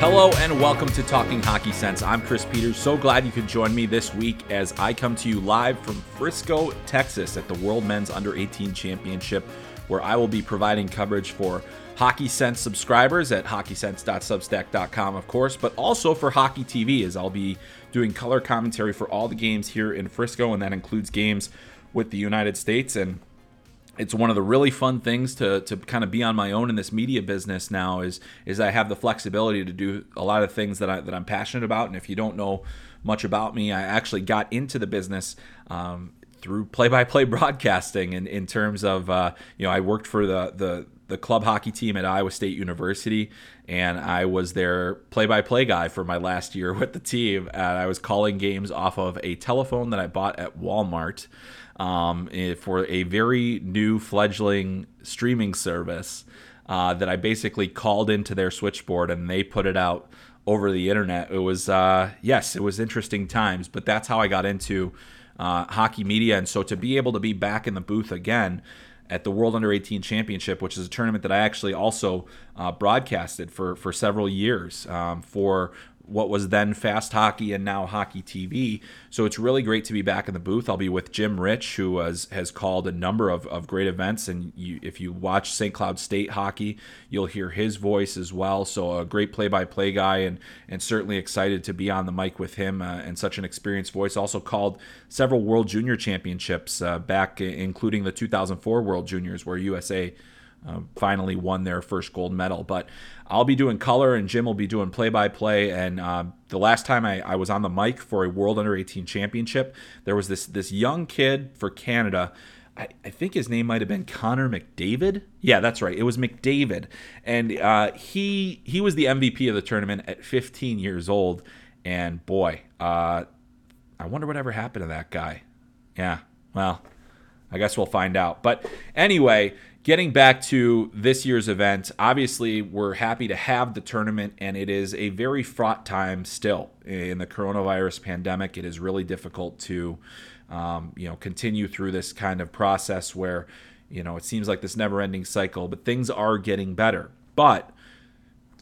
Hello and welcome to Talking Hockey Sense. I'm Chris Peters. So glad you could join me this week as I come to you live from Frisco, Texas at the World Men's Under 18 Championship, where I will be providing coverage for Hockey Sense subscribers at hockeysense.substack.com, of course, but also for Hockey TV, as I'll be doing color commentary for all the games here in Frisco, and that includes games with the United States and it's one of the really fun things to, to kind of be on my own in this media business now is is I have the flexibility to do a lot of things that I that I'm passionate about. And if you don't know much about me, I actually got into the business um, through play-by-play broadcasting. And in, in terms of uh, you know, I worked for the the the club hockey team at Iowa State University, and I was their play-by-play guy for my last year with the team. And I was calling games off of a telephone that I bought at Walmart um, eh, for a very new fledgling streaming service uh, that I basically called into their switchboard and they put it out over the internet. It was, uh, yes, it was interesting times, but that's how I got into uh, hockey media. And so to be able to be back in the booth again, at the World Under 18 Championship, which is a tournament that I actually also uh, broadcasted for for several years um, for what was then Fast Hockey and now Hockey TV. So it's really great to be back in the booth. I'll be with Jim Rich, who has, has called a number of, of great events. And you, if you watch St. Cloud State hockey, you'll hear his voice as well. So a great play by play guy, and, and certainly excited to be on the mic with him uh, and such an experienced voice. Also called several World Junior Championships uh, back, including the 2004 World Juniors, where USA. Uh, finally won their first gold medal. But I'll be doing color and Jim will be doing play by play. And uh, the last time I, I, was on the mic for a World Under 18 Championship, there was this this young kid for Canada. I, I think his name might have been Connor McDavid. Yeah, that's right. It was McDavid, and uh, he he was the MVP of the tournament at 15 years old. And boy, uh, I wonder whatever happened to that guy. Yeah, well, I guess we'll find out. But anyway, getting back to this year's event, obviously we're happy to have the tournament, and it is a very fraught time still in the coronavirus pandemic. It is really difficult to, um, you know, continue through this kind of process where, you know, it seems like this never-ending cycle. But things are getting better. But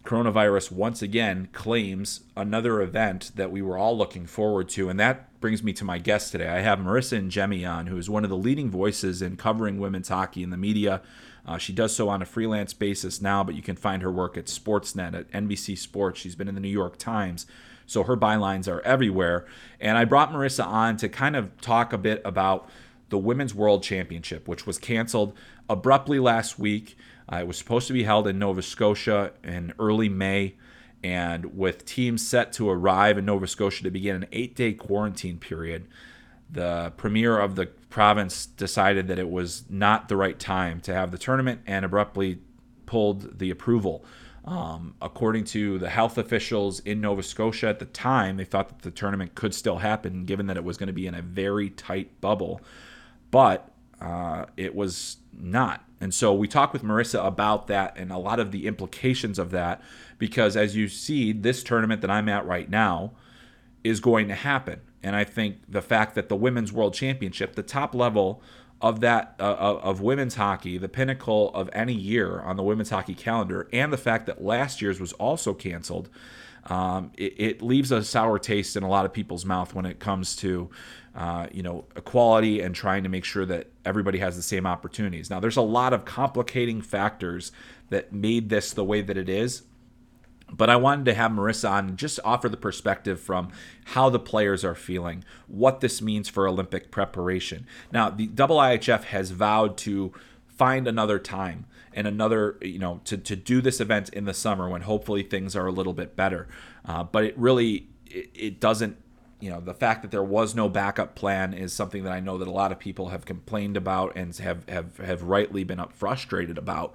coronavirus once again claims another event that we were all looking forward to, and that brings me to my guest today. I have Marissa Ingemi on, who is one of the leading voices in covering women's hockey in the media. Uh, she does so on a freelance basis now, but you can find her work at Sportsnet, at NBC Sports. She's been in the New York Times. So her bylines are everywhere. And I brought Marissa on to kind of talk a bit about the Women's World Championship, which was canceled abruptly last week. Uh, it was supposed to be held in Nova Scotia in early May and with teams set to arrive in Nova Scotia to begin an eight day quarantine period. The premier of the province decided that it was not the right time to have the tournament and abruptly pulled the approval. Um, according to the health officials in Nova Scotia at the time, they thought that the tournament could still happen given that it was going to be in a very tight bubble. But uh, it was not. And so we talked with Marissa about that and a lot of the implications of that because as you see, this tournament that I'm at right now is going to happen. And I think the fact that the Women's World Championship, the top level of that uh, of women's hockey, the pinnacle of any year on the women's hockey calendar, and the fact that last year's was also canceled, um, it, it, leaves a sour taste in a lot of people's mouth when it comes to uh, you know equality and trying to make sure that everybody has the same opportunities. Now, there's a lot of complicating factors that made this the way that it is. But I wanted to have Marissa on just offer the perspective from how the players are feeling, what this means for Olympic preparation. Now, the IIHF has vowed to find another time and another, you know, to, to do this event in the summer when hopefully things are a little bit better. Uh, but it really, it, it doesn't you know the fact that there was no backup plan is something that I know that a lot of people have complained about and have have have rightly been up frustrated about.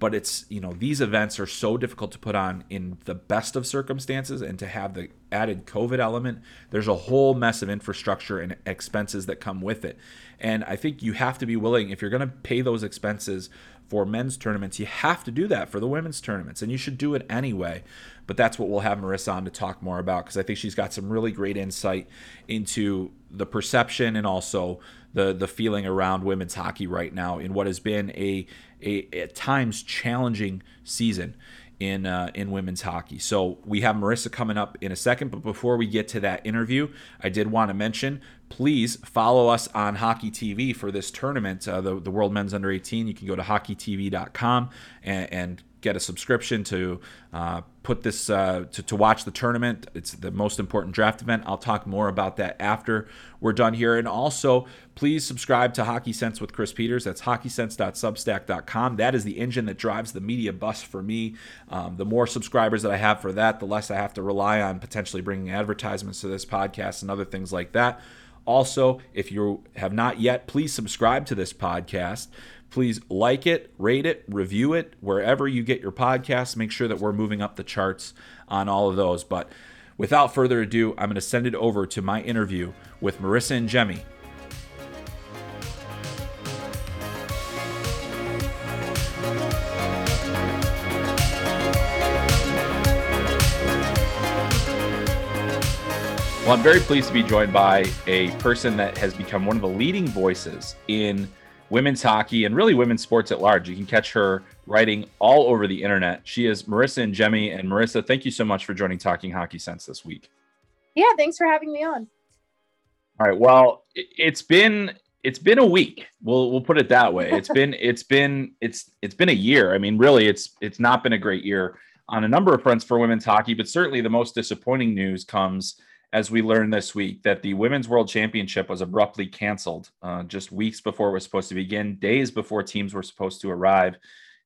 But it's you know these events are so difficult to put on in the best of circumstances and to have the added covid element there's a whole mess of infrastructure and expenses that come with it. And i think you have to be willing if you're going to pay those expenses for men's tournaments you have to do that for the women's tournaments. And you should do it anyway but that's what we'll have marissa on to talk more about because i think she's got some really great insight into the perception and also the the feeling around women's hockey right now in what has been a a at times challenging season in uh, in women's hockey. So we have Marissa coming up in a second, but before we get to that interview, I did want to mention please follow us on Hockey TV for this tournament, uh, the the World Men's Under 18. You can go to hockeytv.com and, and get a subscription to uh, put this uh, to, to watch the tournament. It's the most important draft event. I'll talk more about that after we're done here. And also, please subscribe to Hockey Sense with Chris Peters. That's hockeysense.substack.com. That is the engine that drives the media bus for me. Um, the more subscribers that I have for that, the less I have to rely on potentially bringing advertisements to this podcast and other things like that. Also, if you have not yet, please subscribe to this podcast. Please like it, rate it, review it wherever you get your podcasts. Make sure that we're moving up the charts on all of those. But without further ado, I'm going to send it over to my interview with Marissa Ingemi. Well, I'm very pleased to be joined by a person that has become one of the leading voices in women's hockey and really women's sports at large. You can catch her writing all over the internet. She is Marissa Ingemi. And Marissa, thank you so much for joining Talking Hockey Sense this week. Yeah, thanks for having me on. All right. Well, it's been it's been a week. We'll we'll put it that way. It's been it's been it's it's been a year. I mean, really, it's it's not been a great year on a number of fronts for women's hockey, but certainly the most disappointing news comes as we learned this week that the Women's World Championship was abruptly canceled uh, just weeks before it was supposed to begin, days before teams were supposed to arrive,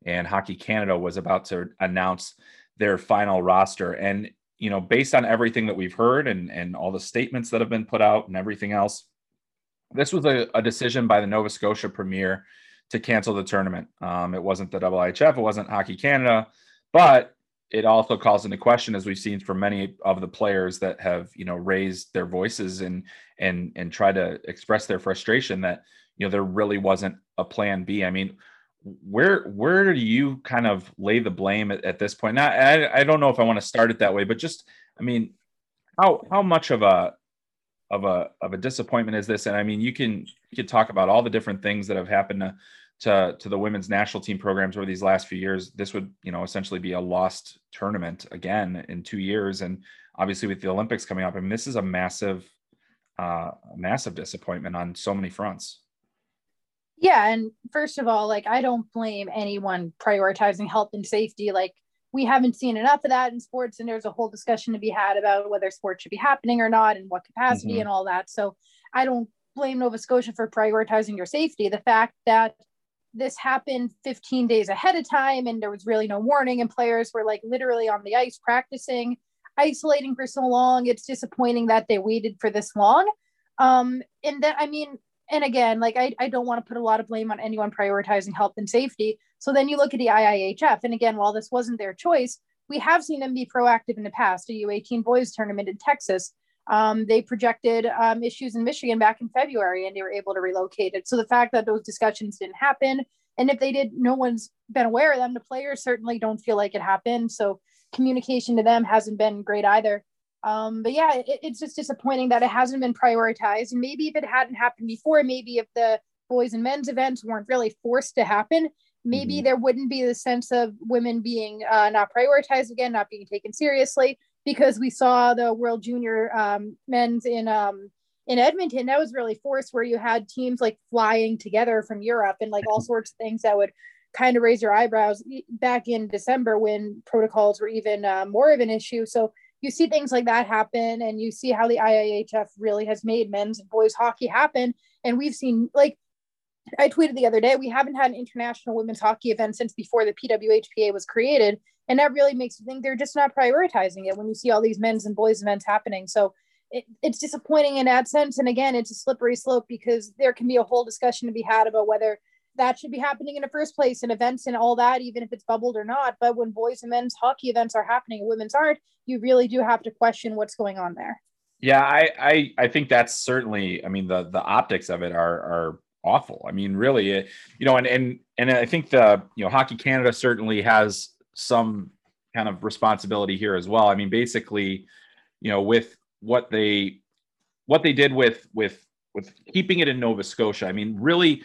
and Hockey Canada was about to announce their final roster. And you know, based on everything that we've heard and and all the statements that have been put out and everything else, this was a, a decision by the Nova Scotia Premier to cancel the tournament. Um, it wasn't the IIHF, it wasn't Hockey Canada, but it also calls into question, as we've seen from many of the players that have, you know, raised their voices and and and try to express their frustration that you know there really wasn't a plan B. I mean, where where do you kind of lay the blame at, at this point? Now, I I don't know if I want to start it that way, but just I mean, how how much of a of a of a disappointment is this? And I mean, you can you can talk about all the different things that have happened to to to the women's national team programs over these last few years, this would you know essentially be a lost tournament again in two years. And obviously with the Olympics coming up, I mean this is a massive, uh, massive disappointment on so many fronts. Yeah, and first of all, like I don't blame anyone prioritizing health and safety. Like we haven't seen enough of that in sports, and there's a whole discussion to be had about whether sports should be happening or not, and what capacity mm-hmm. and all that. So I don't blame Nova Scotia for prioritizing your safety. The fact that this happened 15 days ahead of time and there was really no warning and players were like literally on the ice practicing isolating for so long it's disappointing that they waited for this long um and then i mean and again, like I, I don't want to put a lot of blame on anyone prioritizing health and safety. So then you look at the IIHF, and again, while this wasn't their choice, we have seen them be proactive in the past. A U18 boys tournament in Texas, um, they projected um, issues in Michigan back in February, and they were able to relocate it. So the fact that those discussions didn't happen, and if they did, no one's been aware of them. The players certainly don't feel like it happened. So communication to them hasn't been great either. Um, but yeah, it, it's just disappointing that it hasn't been prioritized. And maybe if it hadn't happened before, maybe if the boys and men's events weren't really forced to happen, maybe mm-hmm. there wouldn't be the sense of women being uh, not prioritized again, not being taken seriously. Because we saw the World Junior um, men's in um, in Edmonton, that was really forced, where you had teams like flying together from Europe and like all sorts of things that would kind of raise your eyebrows back in December when protocols were even uh, more of an issue. So you see things like that happen and you see how the IIHF really has made men's and boys hockey happen. And we've seen like I tweeted the other day, we haven't had an international women's hockey event since before the PWHPA was created. And that really makes you think they're just not prioritizing it when you see all these men's and boys events happening. So it, it's disappointing in that sense. And again, it's a slippery slope because there can be a whole discussion to be had about whether that should be happening in the first place and events and all that, even if it's bubbled or not. But when boys and men's hockey events are happening and women's aren't, you really do have to question what's going on there. Yeah, I, I, I think that's certainly. I mean, the the optics of it are are awful. I mean, really, it, you know, and and and I think the you know Hockey Canada certainly has some kind of responsibility here as well. I mean, basically, you know, with what they what they did with with with keeping it in Nova Scotia. I mean, really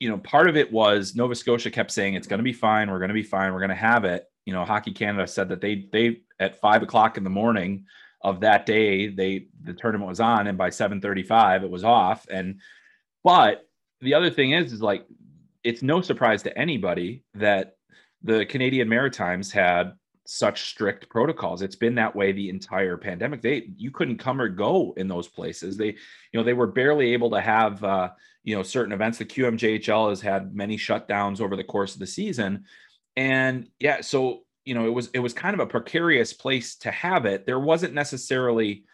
you know, part of it was Nova Scotia kept saying it's going to be fine. We're going to be fine. We're going to have it. You know, Hockey Canada said that they they at five o'clock in the morning of that day they the tournament was on, and by seven thirty five it was off. And but the other thing is, is like it's no surprise to anybody that the Canadian Maritimes had such strict protocols. It's been that way the entire pandemic. They you couldn't come or go in those places. They, you know, they were barely able to have uh, you know certain events the qmjhl has had many shutdowns over the course of the season and yeah so you know it was it was kind of a precarious place to have it there wasn't necessarily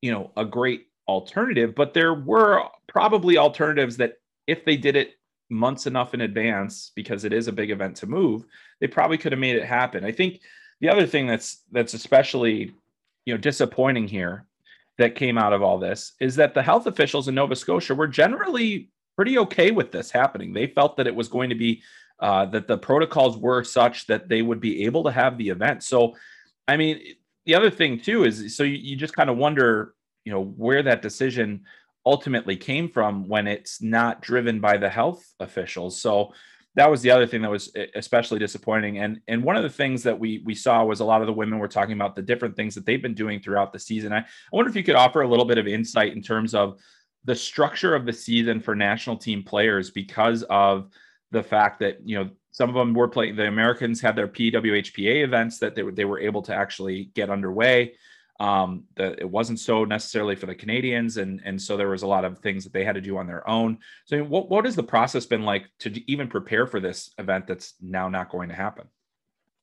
you know a great alternative but there were probably alternatives that if they did it months enough in advance because it is a big event to move they probably could have made it happen i think the other thing that's that's especially you know disappointing here that came out of all this is that the health officials in Nova Scotia were generally pretty okay with this happening. They felt that it was going to be uh, that the protocols were such that they would be able to have the event. So, I mean, the other thing too is so you, you just kind of wonder, you know, where that decision ultimately came from when it's not driven by the health officials. So, that was the other thing that was eh, especially disappointing. And and one of the things that we we saw was a lot of the women were talking about the different things that they've been doing throughout the season. I, I wonder if you could offer a little bit of insight in terms of the structure of the season for national team players because of the fact that you know some of them were playing. The Americans had their PWHPA events that they were they were able to actually get underway um, the, it wasn't so necessarily for the Canadians, and and so there was a lot of things that they had to do on their own. So, what what has the process been like to even prepare for this event that's now not going to happen?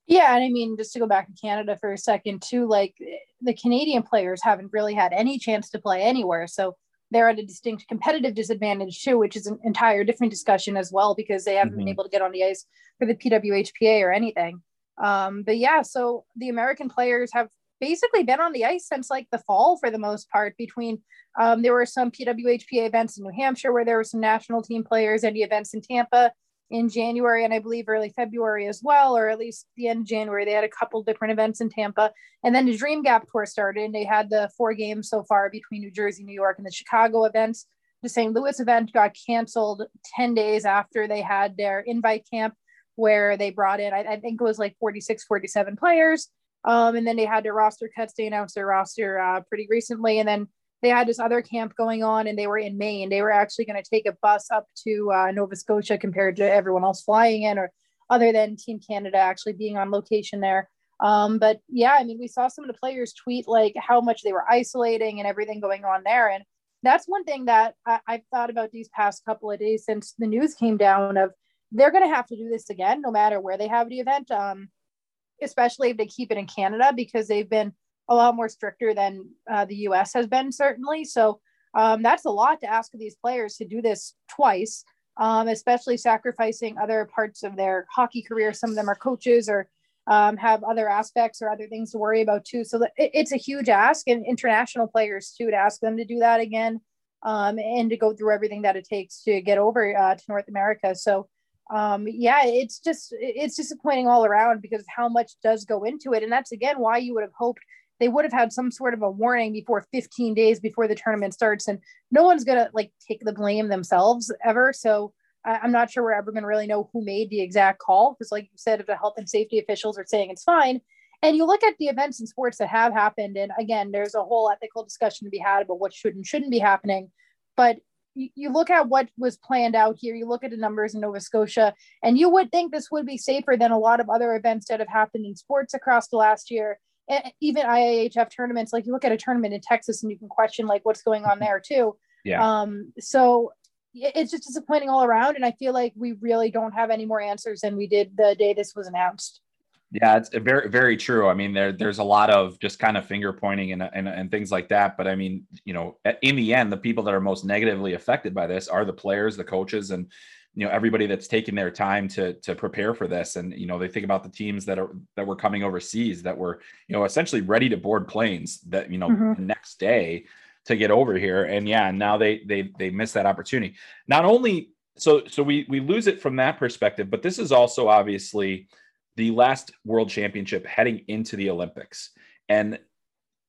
Yeah, and I mean, just to go back to Canada for a second too, like the Canadian players haven't really had any chance to play anywhere, so they're at a distinct competitive disadvantage too, which is an entire different discussion as well because they haven't mm-hmm. been able to get on the ice for the PWHPA or anything. Um, but yeah, so the American players have basically been on the ice since like the fall for the most part. Between um, there were some PWHPA events in New Hampshire where there were some national team players, any events in Tampa in January and I believe early February as well, or at least the end of January. They had a couple different events in Tampa. And then the Dream Gap Tour started and they had the four games so far between New Jersey, New York, and the Chicago events. The St. Louis event got canceled 10 days after they had their invite camp where they brought in, I, I think it was like 46, 47 players. Um, and then they had their roster cuts. They announced their roster uh, pretty recently. And then they had this other camp going on and they were in Maine. They were actually going to take a bus up to uh, Nova Scotia compared to everyone else flying in, or other than Team Canada actually being on location there. Um, but yeah, I mean, we saw some of the players tweet like how much they were isolating and everything going on there. And that's one thing that I, have thought about these past couple of days since the news came down of they're going to have to do this again, no matter where they have the event. Um, especially if they keep it in Canada because they've been a lot more stricter than uh, the US has been, certainly. So um, that's a lot to ask of these players to do this twice, um, especially sacrificing other parts of their hockey career. Some of them are coaches or um, have other aspects or other things to worry about too. So it, it's a huge ask, and international players too to ask them to do that again um, and to go through everything that it takes to get over uh, to North America. So um, yeah, it's just it's disappointing all around because how much does go into it, and that's again why you would have hoped they would have had some sort of a warning before 15 days before the tournament starts, and no one's gonna like take the blame themselves ever. So I, am not sure we're ever gonna really know who made the exact call. Because, like you said, if the health and safety officials are saying it's fine, and you look at the events and sports that have happened, and again, there's a whole ethical discussion to be had about what should and shouldn't be happening. But you, look at what was planned out here, you look at the numbers in Nova Scotia, and you would think this would be safer than a lot of other events that have happened in sports across the last year. And even IIHF tournaments, like you look at a tournament in Texas and you can question like what's going on there too. Yeah. Um, so it's just disappointing all around. And I feel like we really don't have any more answers than we did the day this was announced. Yeah, it's very very true. I mean, there there's a lot of just kind of finger pointing and, and and things like that. But I mean, you know, in the end, the people that are most negatively affected by this are the players, the coaches, and you know everybody that's taking their time to to prepare for this. And you know, they think about the teams that are that were coming overseas that were you know essentially ready to board planes that you know mm-hmm. the next day to get over here. And yeah, now they they they miss that opportunity. Not only so so we we lose it from that perspective, but this is also obviously the last world championship heading into the Olympics. And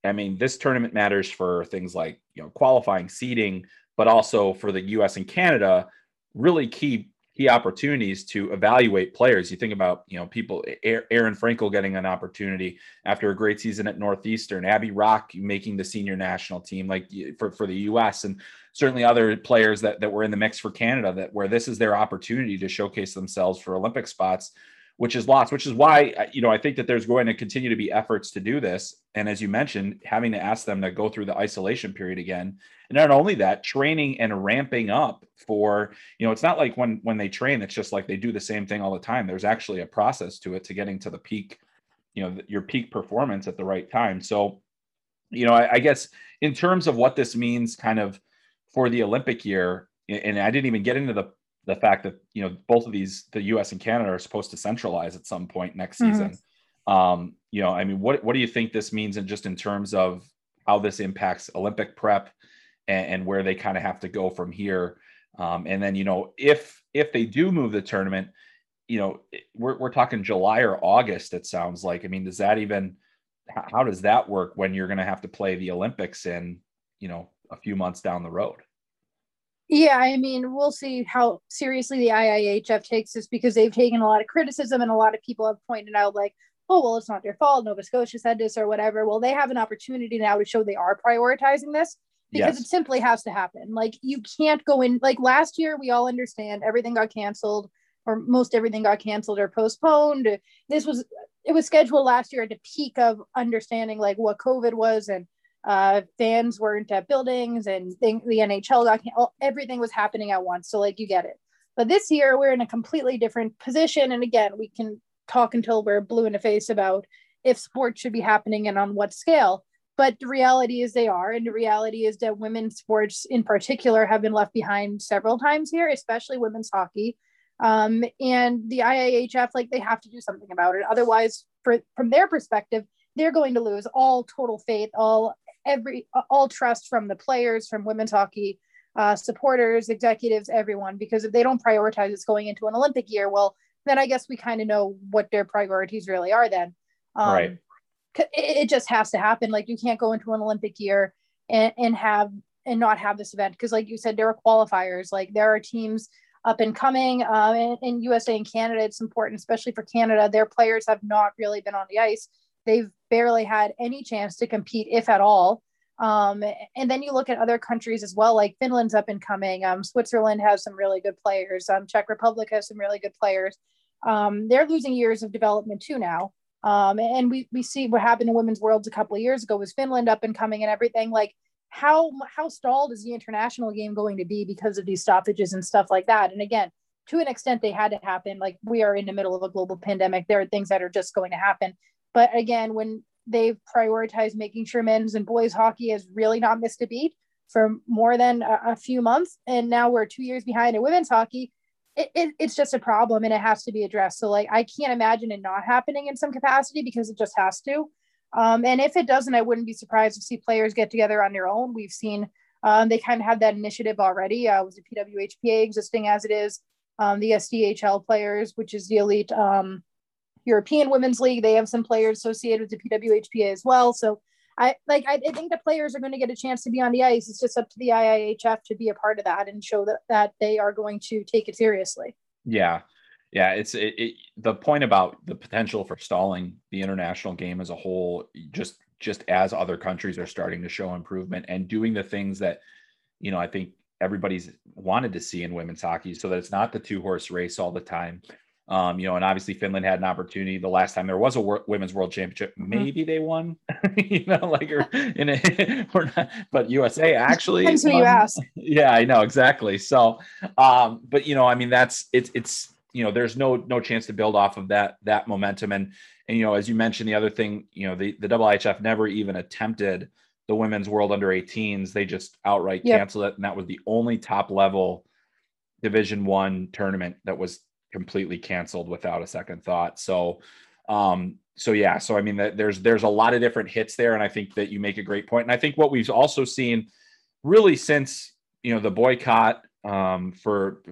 I mean, this tournament matters for things like, you know, qualifying seeding, but also for the US and Canada, really key key opportunities to evaluate players. You think about, you know, people, Aerin Frankel getting an opportunity after a great season at Northeastern, Abby Roque making the senior national team, like for, for the U.S. and certainly other players that, that were in the mix for Canada that where this is their opportunity to showcase themselves for Olympic spots which is lost, which is why, uh, you know, I think that there's going to continue to be efforts to do this. And as you mentioned, having to ask them to go through the isolation period again. And not only that, training and ramping up for, you know, it's not like when when they train, it's just like they do the same thing all the time. There's actually a process to it to getting to the peak, you know, your peak performance at the right time. So, you know, I, I guess in terms of what this means kind of for the Olympic year, and I didn't even get into the the fact that you know both of these the US and Canada are supposed to centralize at some point next mm-hmm. season. Um, you know, I mean, what what do you think this means and just in terms of how this impacts Olympic prep and, and where they kind of have to go from here? Um, and then you know, if if they do move the tournament, you know, we're we're talking July or August. It sounds like. I mean, does that even how does that work when you're going to have to play the Olympics in you know a few months down the road? Yeah, I mean, we'll see how seriously the IIHF takes this because they've taken a lot of criticism and a lot of people have pointed out, like, oh, well, it's not their fault. Nova Scotia said this or whatever. Well, they have an opportunity now to show they are prioritizing this because yes. it simply has to happen. Like, you can't go in, like, last year, we all understand everything got canceled or most everything got canceled or postponed. This was, it was scheduled last year at the peak of understanding, like, what COVID was and uh, fans weren't at buildings and the NHL everything was happening at once. So like you get it. But this year we're in a completely different position. And again, we can talk until we're blue in the face about if sports should be happening and on what scale. But the reality is they are. And the reality is that women's sports in particular have been left behind several times here, especially women's hockey. Um, and the IIHF, like they have to do something about it. Otherwise, for, from their perspective, they're going to lose all total faith, all every all trust from the players, from women's hockey, uh, supporters, executives, everyone. Because if they don't prioritize it's going into an Olympic year, well, then I guess we kind of know what their priorities really are. Then, um, right? It, it just has to happen. Like you can't go into an Olympic year and, and have and not have this event because, like you said, there are qualifiers. Like there are teams up and coming um, in, in USA and Canada. It's important, especially for Canada. Their players have not really been on the ice They've barely had any chance to compete, if at all. Um, and then you look at other countries as well, like Finland's up and coming. Um, Switzerland has some really good players. Um, Czech Republic has some really good players. Um, they're losing years of development too now. Um, and we, we see what happened in women's worlds a couple of years ago was Finland up and coming and everything. Like how how stalled is the international game going to be because of these stoppages and stuff like that? And again, to an extent, they had to happen. Like we are in the middle of a global pandemic. There are things that are just going to happen. But again, when they've prioritized making sure men's and boys hockey has really not missed a beat, for more than a, a few months, and now we're two years behind in women's hockey. It, it, it's just a problem and it has to be addressed. So like I can't imagine it not happening in some capacity because it just has to. Um, and if it doesn't, I wouldn't be surprised to see players get together on their own. We've seen um, they kind of have that initiative already. Uh, was the PWHPA existing as it is? Um, the SDHL players, which is the elite um, European Women's League, they have some players associated with the PWHPA as well. So I like I, think the players are going to get a chance to be on the ice. It's just up to the IIHF to be a part of that and show that that they are going to take it seriously. Yeah. Yeah, it's it, it, the point about the potential for stalling the international game as a whole just just as other countries are starting to show improvement and doing the things that you know I think everybody's wanted to see in women's hockey so that it's not the two horse race all the time um, you know, and obviously Finland had an opportunity the last time there was a wor- women's world championship. Mm-hmm. Maybe mm-hmm. they won, you know, like or in a, or not, but USA actually. Depends who um, you ask. Yeah, I know exactly. So, um, but you know, I mean, that's it's it's you know, there's no no chance to build off of that that momentum. And and you know, as you mentioned, the other thing, you know, the the IIHF never even attempted the women's world under 18s. They just outright yep. canceled it, and that was the only top level Division One tournament that was completely canceled without a second thought. So, um, so yeah, so I mean, there's there's a lot of different hits there, and I think that you make a great point. And I think what we've also seen, really since you know the boycott um, for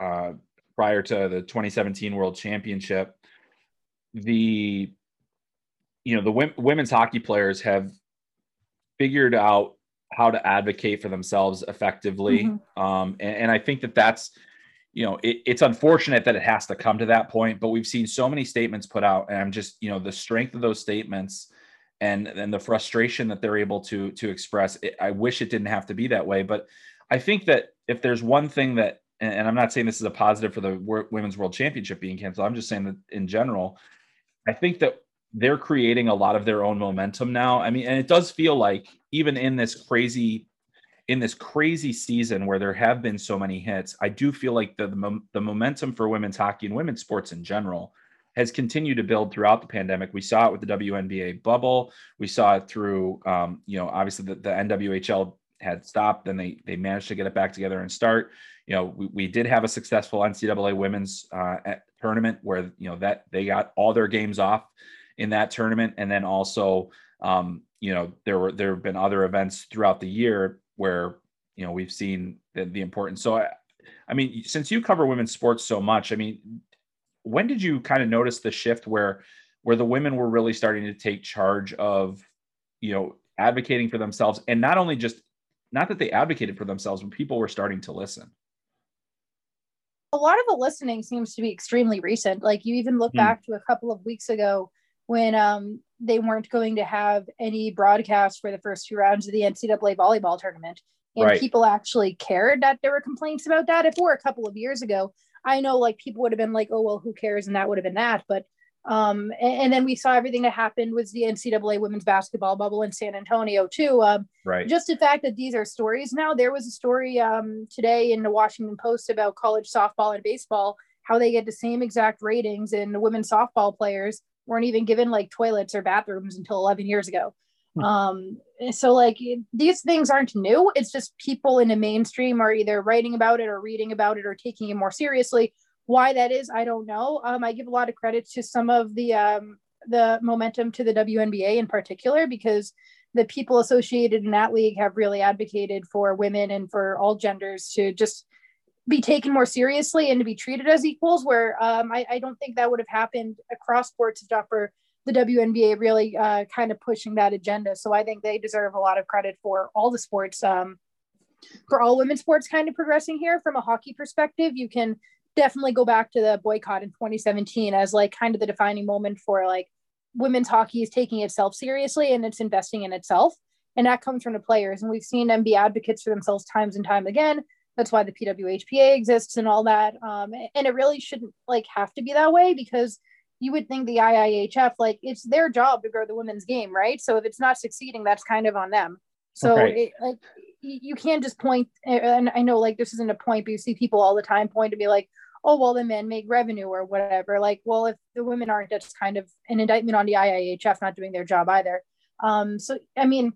uh, prior to the 2017 World Championship, the you know the w- women's hockey players have figured out how to advocate for themselves effectively, mm-hmm. um, and, and I think that that's you know, it, it's unfortunate that it has to come to that point, but we've seen so many statements put out, and I'm just, you know, the strength of those statements and and the frustration that they're able to to express. It, I wish it didn't have to be that way, but I think that if there's one thing that, and I'm not saying this is a positive for the women's world championship being canceled, I'm just saying that in general, I think that they're creating a lot of their own momentum now. I mean, and it does feel like even in this crazy in this crazy season where there have been so many hits, I do feel like the, the, the momentum for women's hockey and women's sports in general has continued to build throughout the pandemic. We saw it with the WNBA bubble. We saw it through, um, you know, obviously the, the NWHL had stopped, then they they managed to get it back together and start. You know, we, we did have a successful NCAA women's uh, tournament where you know that they got all their games off in that tournament, and then also, um, you know, there were there have been other events throughout the year where you know we've seen the, the importance. So I, I mean, since you cover women's sports so much, I mean, when did you kind of notice the shift where where the women were really starting to take charge of you know advocating for themselves and not only just not that they advocated for themselves but people were starting to listen a lot of the listening seems to be extremely recent like you even look mm. back to a couple of weeks ago when um, they weren't going to have any broadcast for the first two rounds of the NCAA volleyball tournament. And right. people actually cared that there were complaints about that. If it were a couple of years ago, I know like people would have been like, oh, well, who cares? And that would have been that. But, um, and, and then we saw everything that happened was the NCAA women's basketball bubble in San Antonio, too. Um, right. Just the fact that these are stories now. There was a story um, today in the Washington Post about college softball and baseball, how they get the same exact ratings in the women's softball players weren't even given like toilets or bathrooms until 11 years ago. Hmm. Um, so like these things aren't new. It's just people in the mainstream are either writing about it or reading about it or taking it more seriously. Why that is, I don't know. Um, I give a lot of credit to some of the um, the momentum to the WNBA in particular because the people associated in that league have really advocated for women and for all genders to just be taken more seriously and to be treated as equals where um, I, I, don't think that would have happened across sports stuff for the WNBA really uh, kind of pushing that agenda. So I think they deserve a lot of credit for all the sports, um, for all women's sports kind of progressing here. From a hockey perspective, you can definitely go back to the boycott in 2017 as like kind of the defining moment for like women's hockey is taking itself seriously and it's investing in itself. And that comes from the players. And we've seen them be advocates for themselves times and time again that's why the PWHPA exists and all that. Um, and it really shouldn't like have to be that way because you would think the IIHF like it's their job to grow the women's game, right? So if it's not succeeding, that's kind of on them. So it, like you can't just. And I know like this isn't a point, but you see people all the time point to be like, oh well, the men make revenue or whatever. Like, well, if the women aren't, that's kind of an indictment on the IIHF not doing their job either. Um, so I mean,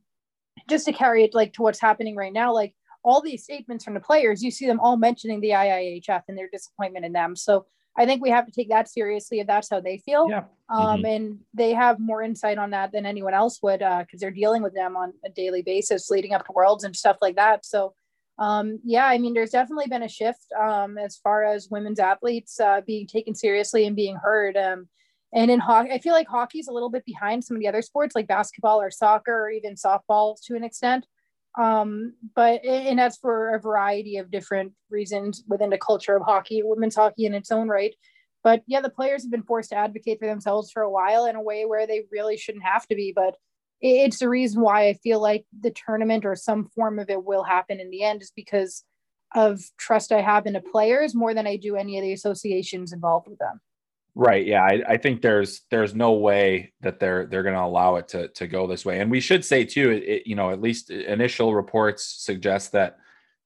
just to carry it like to what's happening right now, like all these statements from the players, you see them all mentioning the IIHF and their disappointment in them. So I think we have to take that seriously if that's how they feel. Yeah. Um, Mhm. And they have more insight on that than anyone else would because they're dealing with them on a daily basis leading up to worlds and stuff like that. So, um, yeah, I mean, there's definitely been a shift um, as far as women's athletes uh, being taken seriously and being heard. Um, and in hockey, I feel like hockey's a little bit behind some of the other sports like basketball or soccer or even softball to an extent. Um, but and that's for a variety of different reasons within the culture of hockey, women's hockey in its own right. But yeah, the players have been forced to advocate for themselves for a while in a way where they really shouldn't have to be. But it's the reason why I feel like the tournament or some form of it will happen in the end, is because of trust I have in the players more than I do any of the associations involved with them. Right. Yeah. I, I think there's there's no way that they're they're going to allow it to to go this way. And we should say too, it, it, you know, at least initial reports suggest that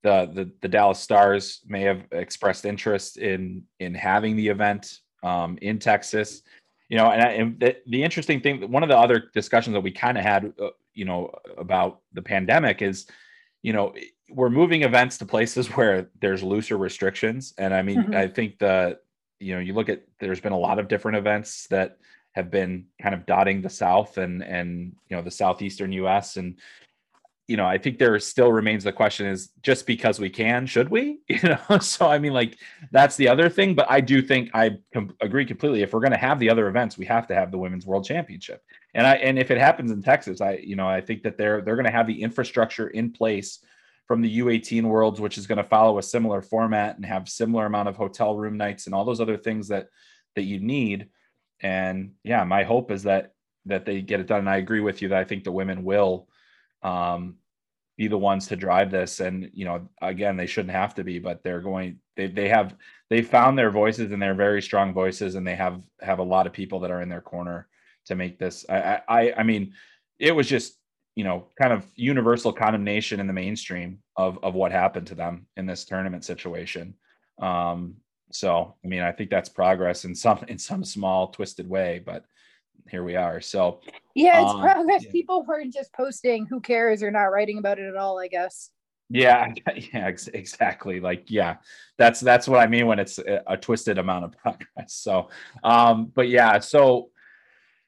the the the Dallas Stars may have expressed interest in in having the event um, in Texas. You know, and, I, and the, the interesting thing, one of the other discussions that we kind of had, uh, you know, about the pandemic is, you know, we're moving events to places where there's looser restrictions, and I mean, Mhm. I think the you know you look at there's been a lot of different events that have been kind of dotting the south and and you know the southeastern us and you know i think there still remains the question is just because we can should we? You know so i mean like that's the other thing but i do think i com- agree completely. If we're going to have the other events we have to have the women's world championship. And i and if it happens in texas i you know i think that they're they're going to have the infrastructure in place from the U18 worlds, which is going to follow a similar format and have similar amount of hotel room nights and all those other things that that you need. And yeah, my hope is that that they get it done. And I agree with you that I think the women will um, be the ones to drive this. And you know, again, they shouldn't have to be, but they're going. They they have they found their voices and they're very strong voices, and they have have a lot of people that are in their corner to make this. I I I mean, it was just you know, kind of universal condemnation in the mainstream of of what happened to them in this tournament situation. Um, so, I mean, I think that's progress in some in some small twisted way, but here we are. So, Yeah, it's Um, progress. yeah. People weren't just posting who cares or not writing about it at all, I guess. yeah, yeah, ex- exactly. Like, yeah, that's that's what I mean when it's a, a twisted amount of progress. So, um, but yeah, so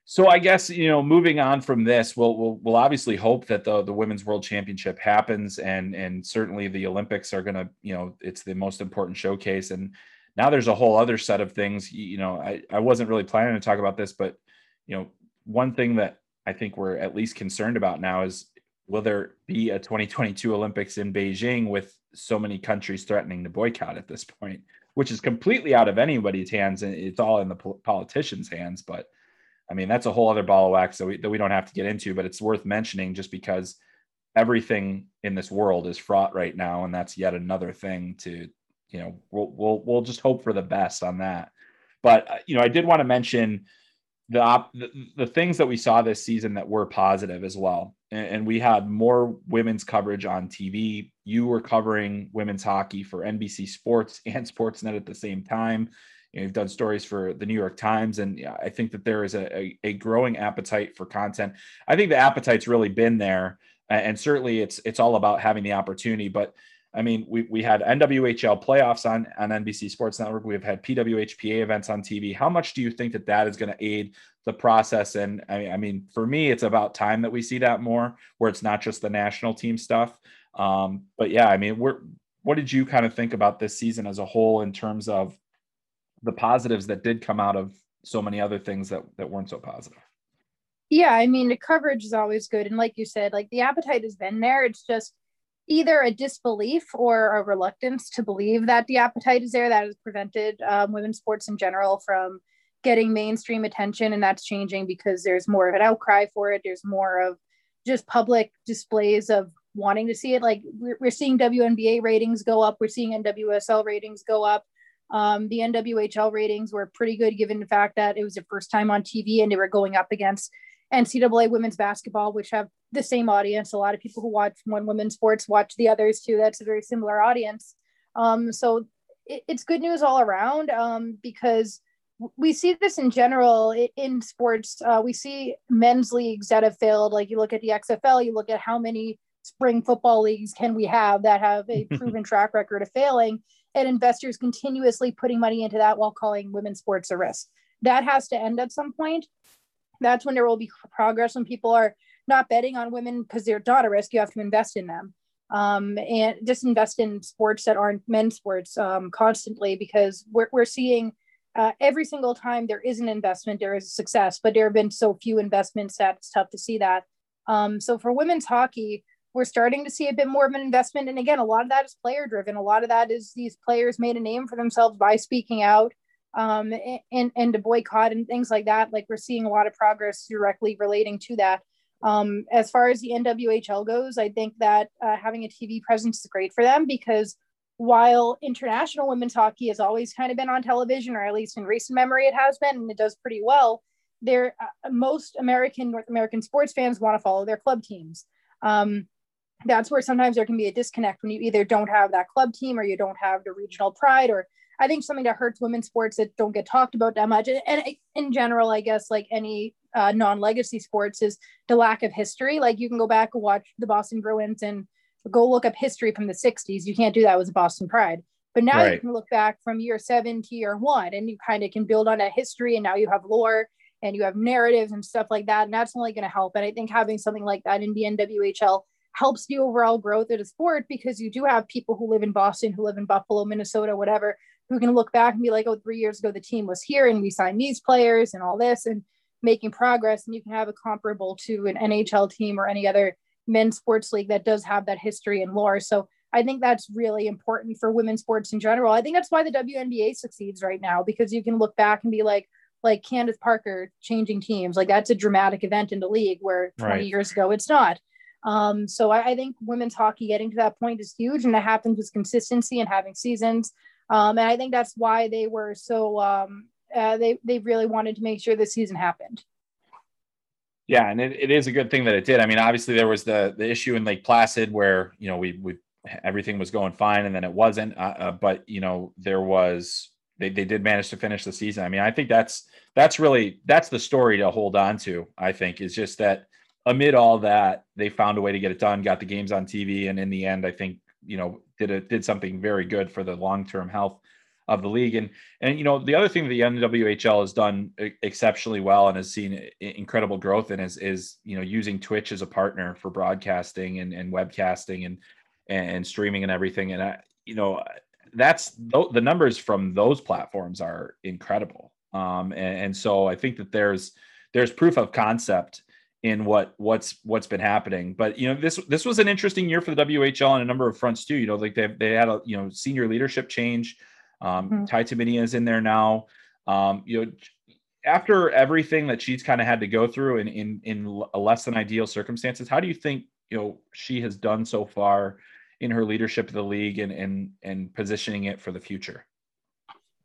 so I guess you know, moving on from this, we'll we'll, we'll obviously hope that the the women's world championship happens, and and certainly the Olympics are going to, you know, it's the most important showcase. And now there's a whole other set of things. You, know, I I wasn't really planning to talk about this, but you know, one thing that I think we're at least concerned about now is will there be a 2022 Olympics in Beijing with so many countries threatening to boycott at this point, which is completely out of anybody's hands and it's all in the politicians' hands. But I mean, that's a whole other ball of wax that we, that we don't have to get into, but it's worth mentioning just because everything in this world is fraught right now. And that's yet another thing to, you know, we'll, we'll, we'll just hope for the best on that. But, uh, you know, I did want to mention the, op- the the things that we saw this season that were positive as well. And, and we had more women's coverage on TV. You were covering women's hockey for NBC Sports and Sportsnet at the same time. You know, you've done stories for the New York Times, and I think that there is a, a, a growing appetite for content. I think the appetite's really been there, and certainly it's it's all about having the opportunity. But I mean, we we had NWHL playoffs on on NBC Sports Network. We've had PWHPA events on TV. How much do you think that that is going to aid the process? And I mean, I mean, for me, it's about time that we see that more, where it's not just the national team stuff. Um, but yeah, I mean, we're what did you kind of think about this season as a whole in terms of the positives that did come out of so many other things that that weren't so positive? Yeah, I mean, the coverage is always good. And like you said, like the appetite has been there. It's just either a disbelief or a reluctance to believe that the appetite is there that has prevented um, women's sports in general from getting mainstream attention. And that's changing because there's more of an outcry for it. There's more of just public displays of wanting to see it. Like we're, we're seeing WNBA ratings go up, we're seeing NWSL ratings go up. Um, the NWHL ratings were pretty good given the fact that it was the first time on TV and they were going up against NCAA women's basketball, which have the same audience. A lot of people who watch one women's sports watch the others too. That's a very similar audience. Um, so it, it's good news all around um, because we see this in general in sports. Uh, we see men's leagues that have failed. Like you look at the XFL, you look at how many spring football leagues can we have that have a proven track record of failing, and investors continuously putting money into that while calling women's sports a risk. That has to end at some point. That's when there will be progress when people are not betting on women because they're not a risk. You have to invest in them. Um, and just invest in sports that aren't men's sports um, constantly because we're, we're seeing uh, every single time there is an investment, there is a success, but there have been so few investments that it's tough to see that. Um, so for women's hockey, we're starting to see a bit more of an investment. And again, a lot of that is player driven. A lot of that is these players made a name for themselves by speaking out um, and, and to boycott and things like that. Like we're seeing a lot of progress directly relating to that. Um, as far as the NWHL goes, I think that uh, having a TV presence is great for them because while international women's hockey has always kind of been on television, or at least in recent memory it has been, and it does pretty well, there uh, most American North American sports fans want to follow their club teams. Um, that's where sometimes there can be a disconnect when you either don't have that club team or you don't have the regional pride or I think something that hurts women's sports that don't get talked about that much. And in general, I guess like any uh, non-legacy sports is the lack of history. Like you can go back and watch the Boston Bruins and go look up history from the 60s. You can't do that with Boston Pride. But now right. you can look back from year seven to year one and you kind of can build on that history. And now you have lore and you have narratives and stuff like that. And that's only going to help. And I think having something like that in the NWHL helps the overall growth of the sport because you do have people who live in Boston, who live in Buffalo, Minnesota, whatever, who can look back and be like, oh, three years ago, the team was here and we signed these players and all this and making progress. And you can have a comparable to an NHL team or any other men's sports league that does have that history and lore. So I think that's really important for women's sports in general. I think that's why the WNBA succeeds right now because you can look back and be like, like Candace Parker changing teams, like that's a dramatic event in the league where 20 right. years ago it's not. Um, so I, I, think women's hockey getting to that point is huge, and that happens with consistency and having seasons. Um, and I think that's why they were so um, uh, they they really wanted to make sure the season happened. Yeah, and it, it is a good thing that it did. I mean, obviously there was the the issue in Lake Placid where you know we we everything was going fine and then it wasn't. Uh, uh, but you know there was they they did manage to finish the season. I mean, I think that's that's really that's the story to hold on to. I think is just that amid all that they found a way to get it done, got the games on TV, and in the end, I think you know did it did something very good for the long term health of the league. And and you know the other thing that the NWHL has done exceptionally well and has seen incredible growth in is is you know using Twitch as a partner for broadcasting and, and webcasting and and streaming and everything. And I, you know that's the numbers from those platforms are incredible. Um, and, and so I think that there's there's proof of concept in what what's what's been happening. But you know, this this was an interesting year for the WHL on a number of fronts too. You know, like they they had a you know senior leadership change. Um, mm-hmm. Ty Tumminia is in there now. Um, you know, after everything that she's kind of had to go through in in in less than ideal circumstances, how do you think you know she has done so far in her leadership of the league and and and positioning it for the future?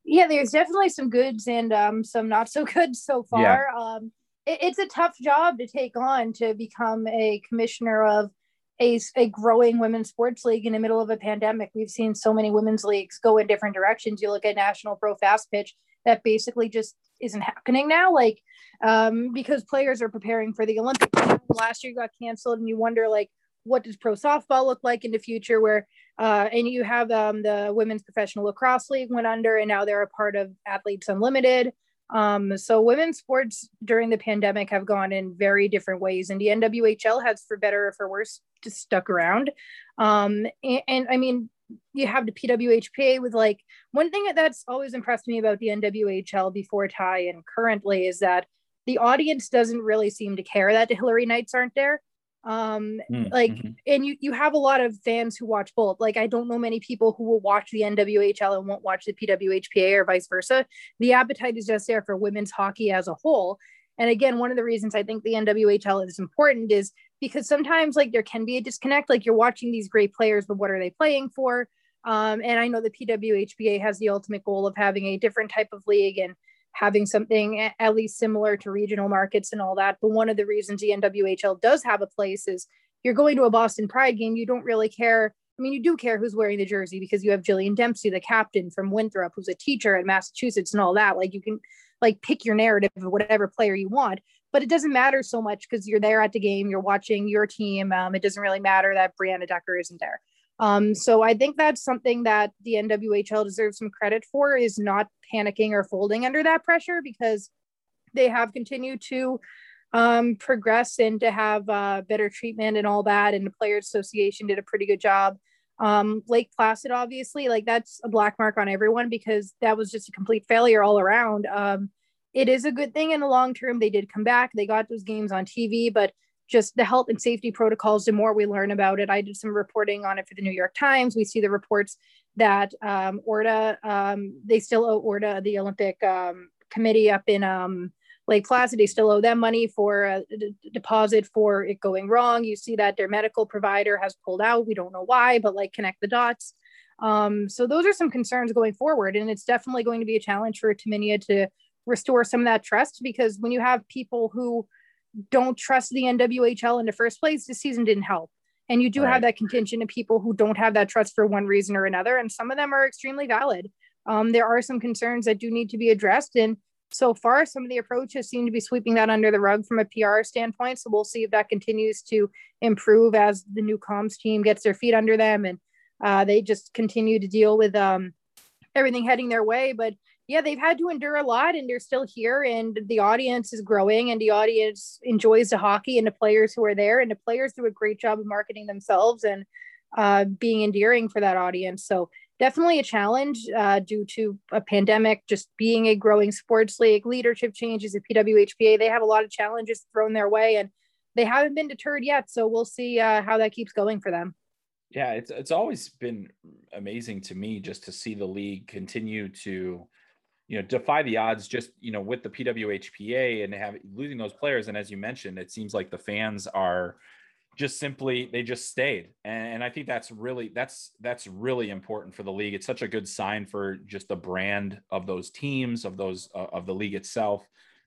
Yeah, there's definitely some goods and um, some not so good so far. Yeah. Um, it, it's a tough job to take on to become a commissioner of a, a growing women's sports league in the middle of a pandemic. We've seen so many women's leagues go in different directions. You look at National Pro Fast Pitch, that basically just isn't happening now. Like, um, because players are preparing for the Olympics. Last year got canceled, and you wonder, like, what does pro softball look like in the future? Where, uh, and you have um, the Women's Professional Lacrosse League went under, and now they're a part of Athletes Unlimited. Um, so women's sports during the pandemic have gone in very different ways, and the NWHL has, for better or for worse, just stuck around. Um, and, and I mean, you have the PWHPA with like one thing that's always impressed me about the NWHL before Ty and currently is that the audience doesn't really seem to care that the Hilary Knights aren't there um mm, like mm-hmm. and you you have a lot of fans who watch both. Like i don't know many people who will watch the nwhl and won't watch the pwhpa or vice versa. The appetite is just there for women's hockey as a whole. And again one of the reasons i think the nwhl is important is because sometimes like there can be a disconnect like you're watching these great players but what are they playing for? Um, and i know the pwhpa has the ultimate goal of having a different type of league and having something at least similar to regional markets and all that. But one of the reasons the NWHL does have a place is you're going to a Boston Pride game, you don't really care. I mean, you do care who's wearing the jersey because you have Jillian Dempsey, the captain from Winthrop, who's a teacher at Massachusetts and all that. Like you can, like pick your narrative of whatever player you want but it doesn't matter so much because you're there at the game you're watching your team um, it doesn't really matter that brianna decker isn't there um, so i think that's something that the nwhl deserves some credit for is not panicking or folding under that pressure because they have continued to um, progress and to have uh, better treatment and all that. And the Players Association did a pretty good job. Um, Lake Placid, obviously, like that's a black mark on everyone because that was just a complete failure all around. Um, it is a good thing in the long term. They did come back, they got those games on TV, but just the health and safety protocols, the more we learn about it. I did some reporting on it for the New York Times. We see the reports that um, ORDA, um, they still owe ORDA, the Olympic um, committee up in um, Lake Placid, they still owe them money for a d- deposit for it going wrong. You see that their medical provider has pulled out. We don't know why, but like connect the dots. Um, so those are some concerns going forward, and it's definitely going to be a challenge for Tumminia to restore some of that trust because when you have people who don't trust the NWHL in the first place, this season didn't help. And you do right. have that contingent of people who don't have that trust for one reason or another, and some of them are extremely valid. Um, there are some concerns that do need to be addressed, and so far, some of the approaches seem to be sweeping that under the rug from a PR standpoint. So we'll see if that continues to improve as the new comms team gets their feet under them and uh, they just continue to deal with um, everything heading their way. But yeah, they've had to endure a lot and they're still here and the audience is growing and the audience enjoys the hockey and the players who are there and the players do a great job of marketing themselves and uh, being endearing for that audience. So definitely a challenge uh, due to a pandemic, just being a growing sports league, leadership changes at PWHPA. They have a lot of challenges thrown their way, and they haven't been deterred yet. So we'll see uh, how that keeps going for them. Yeah, it's it's always been amazing to me just to see the league continue to, you know, defy the odds. Just you know, with the PWHPA and have losing those players, and as you mentioned, it seems like the fans are just simply they just stayed. And i think that's really that's that's really important for the league. It's such a good sign for just the brand of those teams of those uh, of the league itself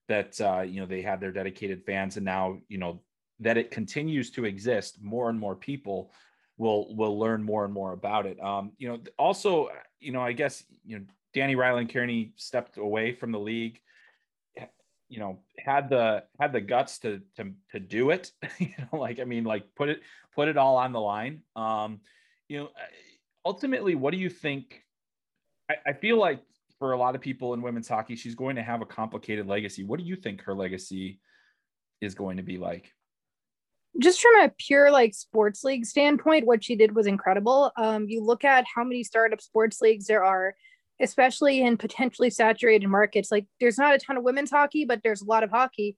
that uh, you know they have their dedicated fans. And now you know that it continues to exist more and more people will will learn more and more about it. Um you know also you know i guess you know dani rylan kearney stepped away from the league you know had the had the guts to to to do it. You know like i mean like put it put it all on the line. Um you know ultimately what do you think? I, I feel like for a lot of people in women's hockey she's going to have a complicated legacy. What do you think her legacy is going to be like? Just from a pure like sports league standpoint what she did was incredible. Um you look at how many startup sports leagues there are especially in potentially saturated markets. Like there's not a ton of women's hockey, but there's a lot of hockey.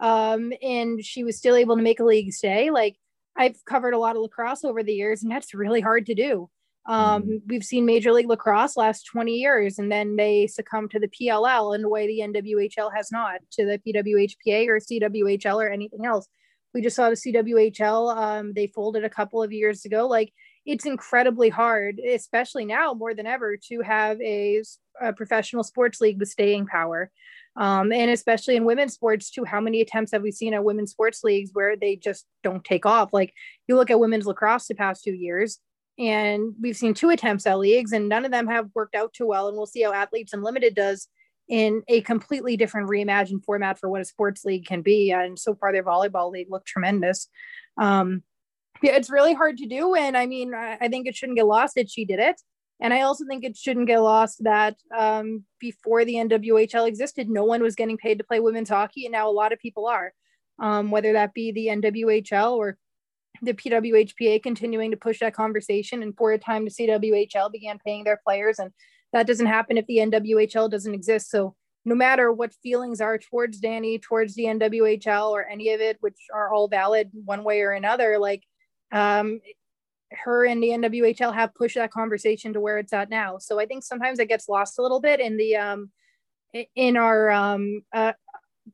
Um, and she was still able to make a league stay. Like I've covered a lot of lacrosse over the years, and that's really hard to do. Um, mm. We've seen Major League Lacrosse last 20 years, and then they succumb to the PLL in a way the NWHL has not to the PWHPA or CWHL or anything else. We just saw the CWHL. Um, they folded a couple of years ago. Like it's incredibly hard, especially now more than ever, to have a, a professional sports league with staying power. Um, and especially in women's sports too how many attempts have we seen at women's sports leagues where they just don't take off? Like you look at women's lacrosse the past two years and we've seen two attempts at leagues and none of them have worked out too well and we'll see how athletes unlimited does in a completely different reimagined format for what a sports league can be. And so far their volleyball league looked tremendous. Um, it's really hard to do. And I mean, I think it shouldn't get lost that she did it. And I also think it shouldn't get lost that um, before the NWHL existed, no one was getting paid to play women's hockey. And now a lot of people are, um, whether that be the NWHL or the PWHPA continuing to push that conversation. And for a time, the CWHL began paying their players. And that doesn't happen if the NWHL doesn't exist. So no matter what feelings are towards Dani, towards the NWHL or any of it, which are all valid one way or another, like um, her and the NWHL have pushed that conversation to where it's at now. So I think sometimes it gets lost a little bit in the um, in our um, uh,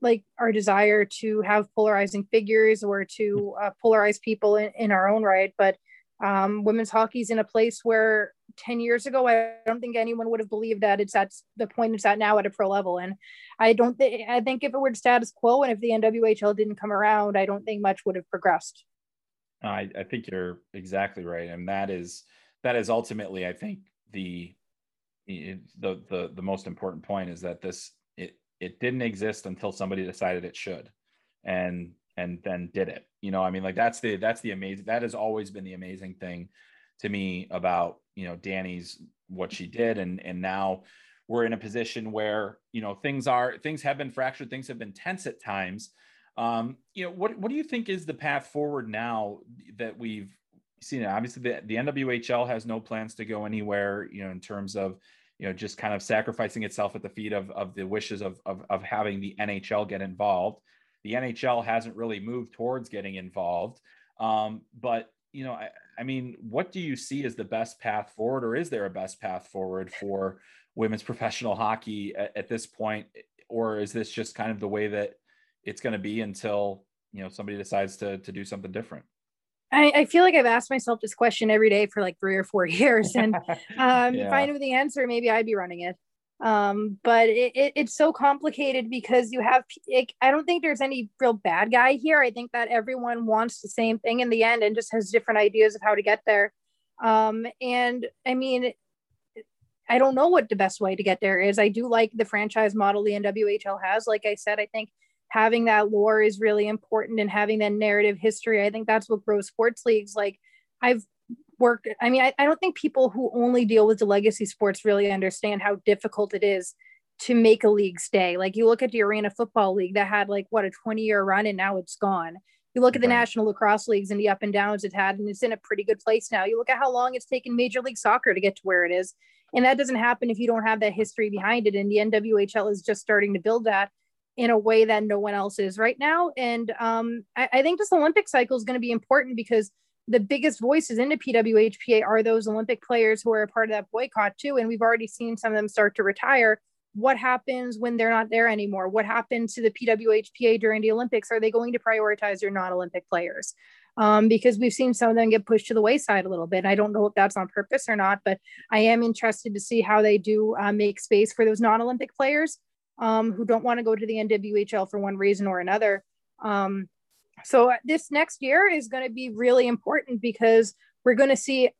like our desire to have polarizing figures or to uh, polarize people in, in our own right. But um, women's hockey is in a place where 10 years ago, I don't think anyone would have believed that it's at the point it's at now at a pro level. And I don't think, I think if it were status quo and if the NWHL didn't come around, I don't think much would have progressed. I, I think you're exactly right, and that is that is ultimately, I think the the the the most important point is that this it it didn't exist until somebody decided it should and and then did it. You know i mean like that's the that's the amazing that has always been the amazing thing to me about you know dani's what she did and and now we're in a position where you know things are things have been fractured things have been tense at times um you know what what do you think is the path forward now that we've seen obviously the, the nwhl has no plans to go anywhere you know in terms of you know just kind of sacrificing itself at the feet of, of the wishes of, of, of having the nhl get involved. The nhl hasn't really moved towards getting involved. Um, but you know I, I mean what do you see as the best path forward or is there a best path forward for women's professional hockey at, at this point or is this just kind of the way that it's going to be until you know somebody decides to to do something different I, I, feel like I've asked myself this question every day for like three or four years, and um, yeah. if I knew the answer, maybe I'd be running it. Um, but it, it, it's so complicated because you have. It, I don't think there's any real bad guy here. I think that everyone wants the same thing in the end and just has different ideas of how to get there. Um, and I mean, I don't know what the best way to get there is. I do like the franchise model the NWHL has. Like I said, I think having that lore is really important and having that narrative history. I think that's what grows sports leagues. Like I've worked, I mean, I, I don't think people who only deal with the legacy sports really understand how difficult it is to make a league stay. Like you look at the Arena Football League that had like what a 20 year run and now it's gone. You look at the right. National Lacrosse Leagues and the up and downs it had, and it's in a pretty good place now. You look at how long it's taken Major League Soccer to get to where it is. And that doesn't happen if you don't have that history behind it. And the NWHL is just starting to build that in a way that no one else is right now. And um, I, I, think this Olympic cycle is going to be important because the biggest voices in the PWHPA are those Olympic players who are a part of that boycott too. And we've already seen some of them start to retire. What happens when they're not there anymore? What happens to the PWHPA during the Olympics? Are they going to prioritize their non Olympic players? Um, because we've seen some of them get pushed to the wayside a little bit. I don't know if that's on purpose or not, but I am interested to see how they do uh, make space for those non Olympic players um, who don't want to go to the NWHL for one reason or another. Um, so uh, this next year is going to be really important because we're going to see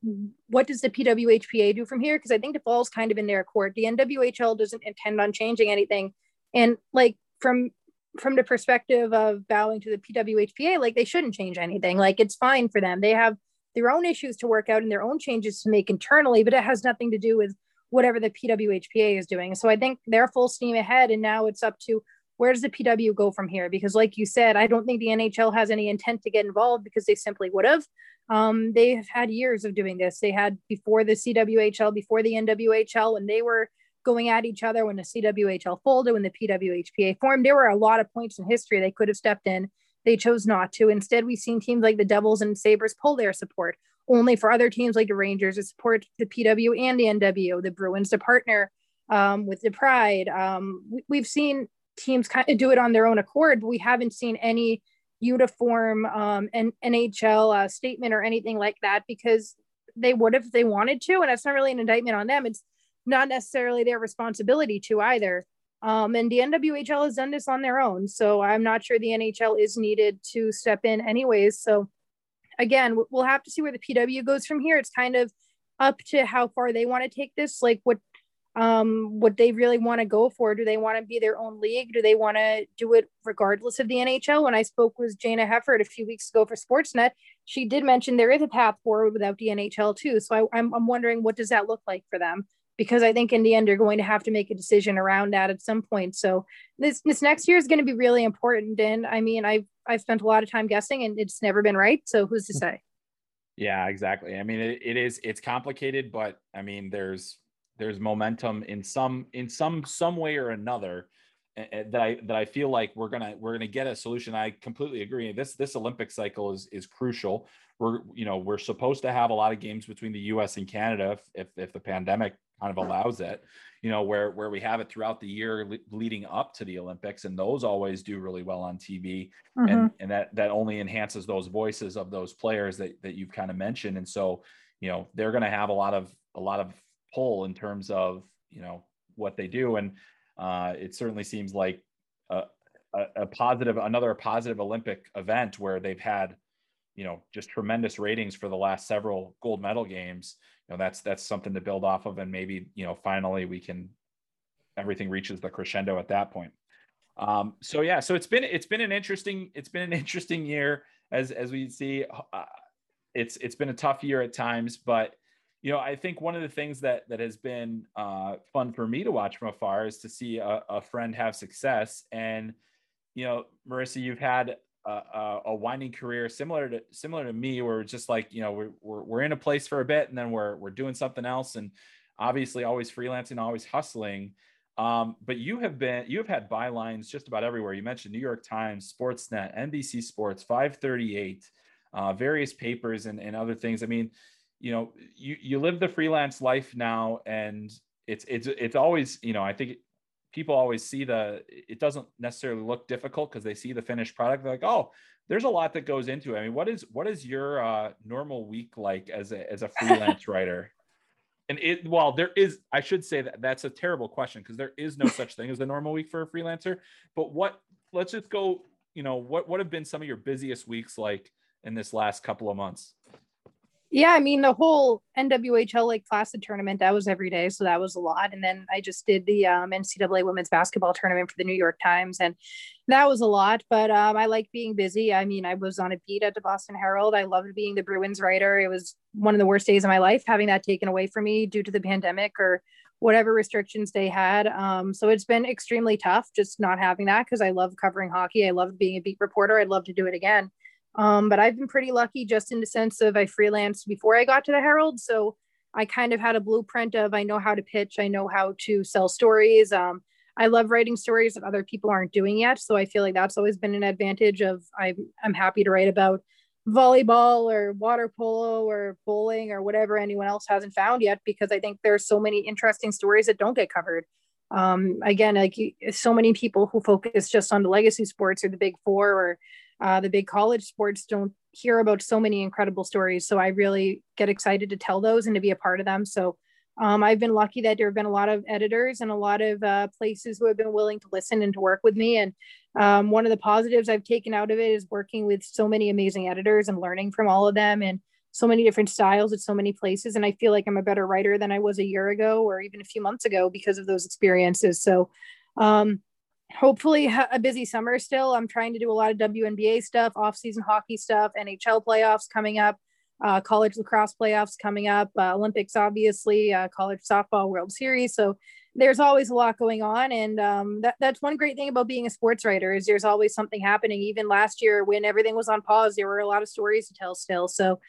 what does the PWHPA do from here because I think the ball's kind of in their court. The NWHL doesn't intend on changing anything, and like from from the perspective of bowing to the PWHPA, like they shouldn't change anything. Like it's fine for them. They have their own issues to work out and their own changes to make internally, but it has nothing to do with whatever the PWHPA is doing. So I think they're full steam ahead. And now it's up to where does the PW go from here? Because, like you said, I don't think the NHL has any intent to get involved because they simply would have. Um, they've had years of doing this. They had before the CWHL, before the NWHL, when they were going at each other, when the CWHL folded, when the PWHPA formed. There were a lot of points in history they could have stepped in. They chose not to. Instead, we've seen teams like the Devils and Sabres pull their support only for other teams like the Rangers to support the PW and the NW, the Bruins to partner um, with the Pride. Um, we, have seen teams kind of do it on their own accord, but we haven't seen any uniform um, an NHL uh, statement or anything like that because they would if they wanted to, and that's not really an indictment on them. It's not necessarily their responsibility to either. Um, and the NWHL has done this on their own, so I'm not sure the NHL is needed to step in anyways. So again, we'll have to see where the PW goes from here. It's kind of up to how far they want to take this, like what um what they really want to go for. Do they want to be their own league? Do they want to do it regardless of the NHL? When I spoke with Jayna Hefford a few weeks ago for Sportsnet, she did mention there is a path forward without the NHL too. So I, I'm I'm wondering what does that look like for them because I think in the end they're going to have to make a decision around that at some point. So this this next year is going to be really important. And I mean, I've I've spent a lot of time guessing, and it's never been right. So who's to hmm. say? Yeah, exactly. I mean, it, it is it's complicated, but I mean, there's there's momentum in some in some some way or another that I that I feel like we're gonna we're gonna get a solution. I completely agree. This this Olympic cycle is is crucial. We're you know we're supposed to have a lot of games between the U.S. and Canada if if, if the pandemic kind of allows it you know where where we have it throughout the year le- leading up to the olympics and those always do really well on tv mm-hmm. and and that that only enhances those voices of those players that that you've kind of mentioned and so you know they're going to have a lot of a lot of pull in terms of you know what they do and uh, it certainly seems like a, a, a positive another positive olympic event where they've had you know just tremendous ratings for the last several gold medal games you know that's that's something to build off of and maybe you know finally we can everything reaches the crescendo at that point Um, so yeah, so it's been it's been an interesting it's been an interesting year as as we see. Uh, it's it's been a tough year at times, but you know I think one of the things that that has been uh, fun for me to watch from afar is to see a, a friend have success. And you know, Marissa, you've had a, a, winding career similar to similar to me where it's just like you know we're, we're, we're in a place for a bit and then we're we're doing something else and obviously always freelancing always hustling. Um, but you have been you have had bylines just about everywhere. You mentioned new york times sportsnet nbc sports 538 uh, various papers and, and other things. I mean you know you you live the freelance life now and it's it's it's always you know i think people always see the it doesn't necessarily look difficult because they see the finished product they're like oh there's a lot that goes into it. I mean what is what is your uh, normal week like as a as a freelance writer? And it well there is i should say that that's a terrible question because there is no such thing as a normal week for a freelancer but what let's just go you know what what have been some of your busiest weeks like in this last couple of months yeah, I mean the whole NWHL Lake Placid tournament that was every day, so that was a lot. And then I just did the um, NCAA women's basketball tournament for the New York Times, and that was a lot. But um, I like being busy. I mean, I was on a beat at the Boston Herald. I loved being the Bruins writer. It was one of the worst days of my life having that taken away from me due to the pandemic or whatever restrictions they had. Um, so it's been extremely tough just not having that because I love covering hockey. I love being a beat reporter. I'd love to do it again. Um, but I've been pretty lucky just in the sense of I freelanced before I got to the Herald. So I kind of had a blueprint of I know how to pitch, I know how to sell stories. Um, I love writing stories that other people aren't doing yet. So I feel like that's always been an advantage of I'm, I'm happy to write about volleyball or water polo or bowling or whatever anyone else hasn't found yet because I think there's so many interesting stories that don't get covered. Um, again, like so many people who focus just on the legacy sports or the big four or uh, the big college sports don't hear about so many incredible stories. So I really get excited to tell those and to be a part of them. So um, I've been lucky that there have been a lot of editors and a lot of uh, places who have been willing to listen and to work with me. And um, one of the positives I've taken out of it is working with so many amazing editors and learning from all of them and so many different styles at so many places. And I feel like I'm a better writer than I was a year ago or even a few months ago because of those experiences. So um, hopefully a busy summer still. I'm trying to do a lot of WNBA stuff, off-season hockey stuff, NHL playoffs coming up, uh, college lacrosse playoffs coming up, uh, Olympics obviously, uh, college softball World Series. So there's always a lot going on, and um, that, that's one great thing about being a sports writer is there's always something happening. Even last year when everything was on pause, there were a lot of stories to tell still. So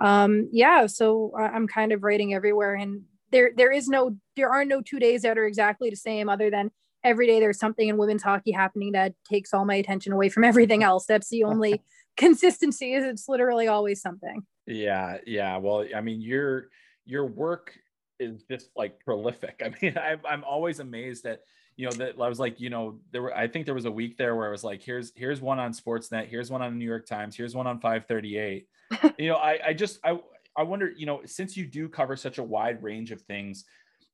um, yeah, so I'm kind of writing everywhere, and there there is no there are no two days that are exactly the same other than every day there's something in women's hockey happening that takes all my attention away from everything else. That's the only consistency is it's literally always something. Yeah, yeah. Well, I mean, your your work is just like prolific. I mean, I'm I'm always amazed at you know that I was like, you know, there were I think there was a week there where I was like, here's here's one on Sportsnet, here's one on New York Times, here's one on 538. you know, I I just I I wonder, you know, since you do cover such a wide range of things,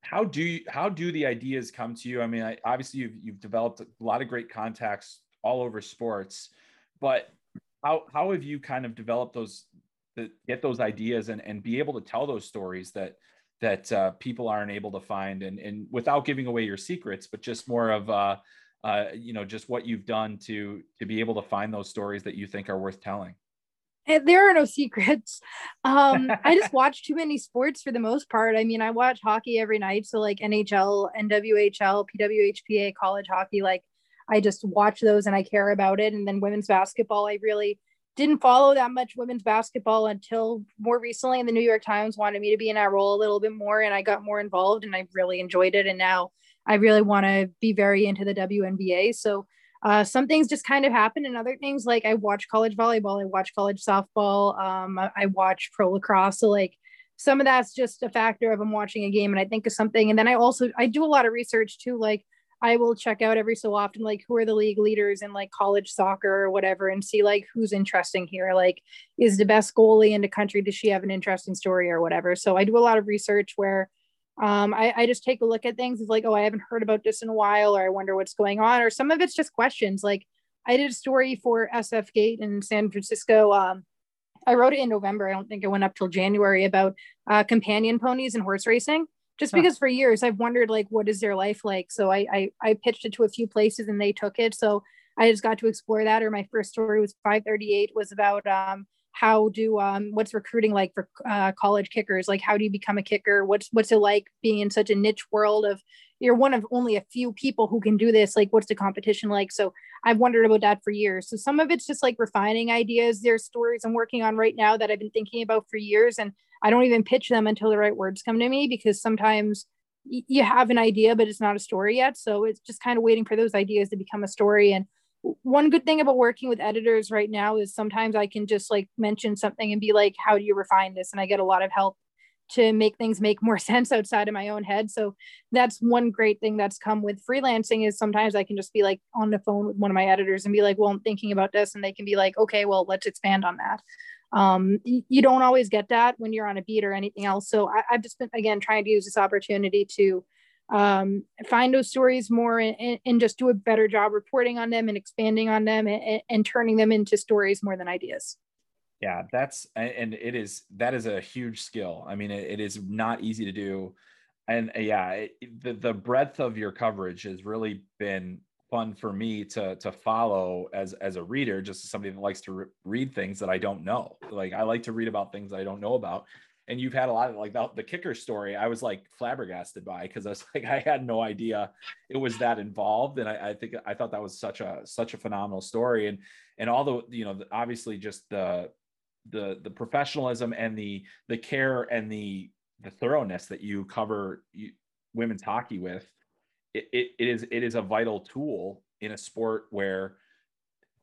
how do you, how do the ideas come to you? I mean, I, obviously you've you've developed a lot of great contacts all over sports, but how how have you kind of developed those that get those ideas and and be able to tell those stories that that uh, people aren't able to find and and without giving away your secrets, but just more of uh, uh, you know just what you've done to to be able to find those stories that you think are worth telling there are no secrets. Um, I just watch too many sports for the most part. I mean, I watch hockey every night. So like NHL, NWHL, PWHPA, college hockey, like I just watch those and I care about it. And then women's basketball, I really didn't follow that much women's basketball until more recently. And the New York Times wanted me to be in that role a little bit more. And I got more involved and I really enjoyed it. And now I really want to be very into the WNBA. So uh, some things just kind of happen and other things like i watch college volleyball i watch college softball um, I, I, watch pro lacrosse so like some of that's just a factor of i'm watching a game and i think of something and then i also i do a lot of research too like i will check out every so often like who are the league leaders in like college soccer or whatever and see like who's interesting here like is the best goalie in the country does she have an interesting story or whatever so i do a lot of research where um, I, I just take a look at things. It's like, oh, I haven't heard about this in a while, or I wonder what's going on, or some of it's just questions. Like I did a story for SF Gate in San Francisco. Um, I wrote it in November. I don't think it went up till January about uh, companion ponies and horse racing. just huh. because for years I've wondered like what is their life like. So I, I I pitched it to a few places and they took it. So I just got to explore that. Or my first story was 538 was about um how do um what's recruiting like for uh, college kickers? Like how do you become a kicker? What's what's it like being in such a niche world of you're one of only a few people who can do this? Like what's the competition like? So i've wondered about that for years. So some of it's just like refining ideas. There's stories i'm working on right now that i've been thinking about for years and i don't even pitch them until the right words come to me because sometimes you have an idea but it's not a story yet. So it's just kind of waiting for those ideas to become a story and one good thing about working with editors right now is sometimes I can just like mention something and be like, how do you refine this? And I get a lot of help to make things make more sense outside of my own head. So that's one great thing that's come with freelancing is sometimes I can just be like on the phone with one of my editors and be like, well, I'm thinking about this. And they can be like, okay, well, let's expand on that. Um, you don't always get that when you're on a beat or anything else. So I, I've just been, again, trying to use this opportunity to um, find those stories more and, and, just do a better job reporting on them and expanding on them and, and turning them into stories more than ideas. Yeah that's and it is that is a huge skill. I mean it, it is not easy to do. And uh, yeah it, the, the breadth of your coverage has really been fun for me to to follow as as a reader just somebody that likes to re- read things that i don't know. Like i like to read about things i don't know about and you've had a lot of like the, the kicker story i was like flabbergasted by because i was like i had no idea it was that involved and I, I, think i thought that was such a such a phenomenal story and and all the you know obviously just the the the professionalism and the the care and the the thoroughness that you cover you, women's hockey with it, it, it is it is a vital tool in a sport where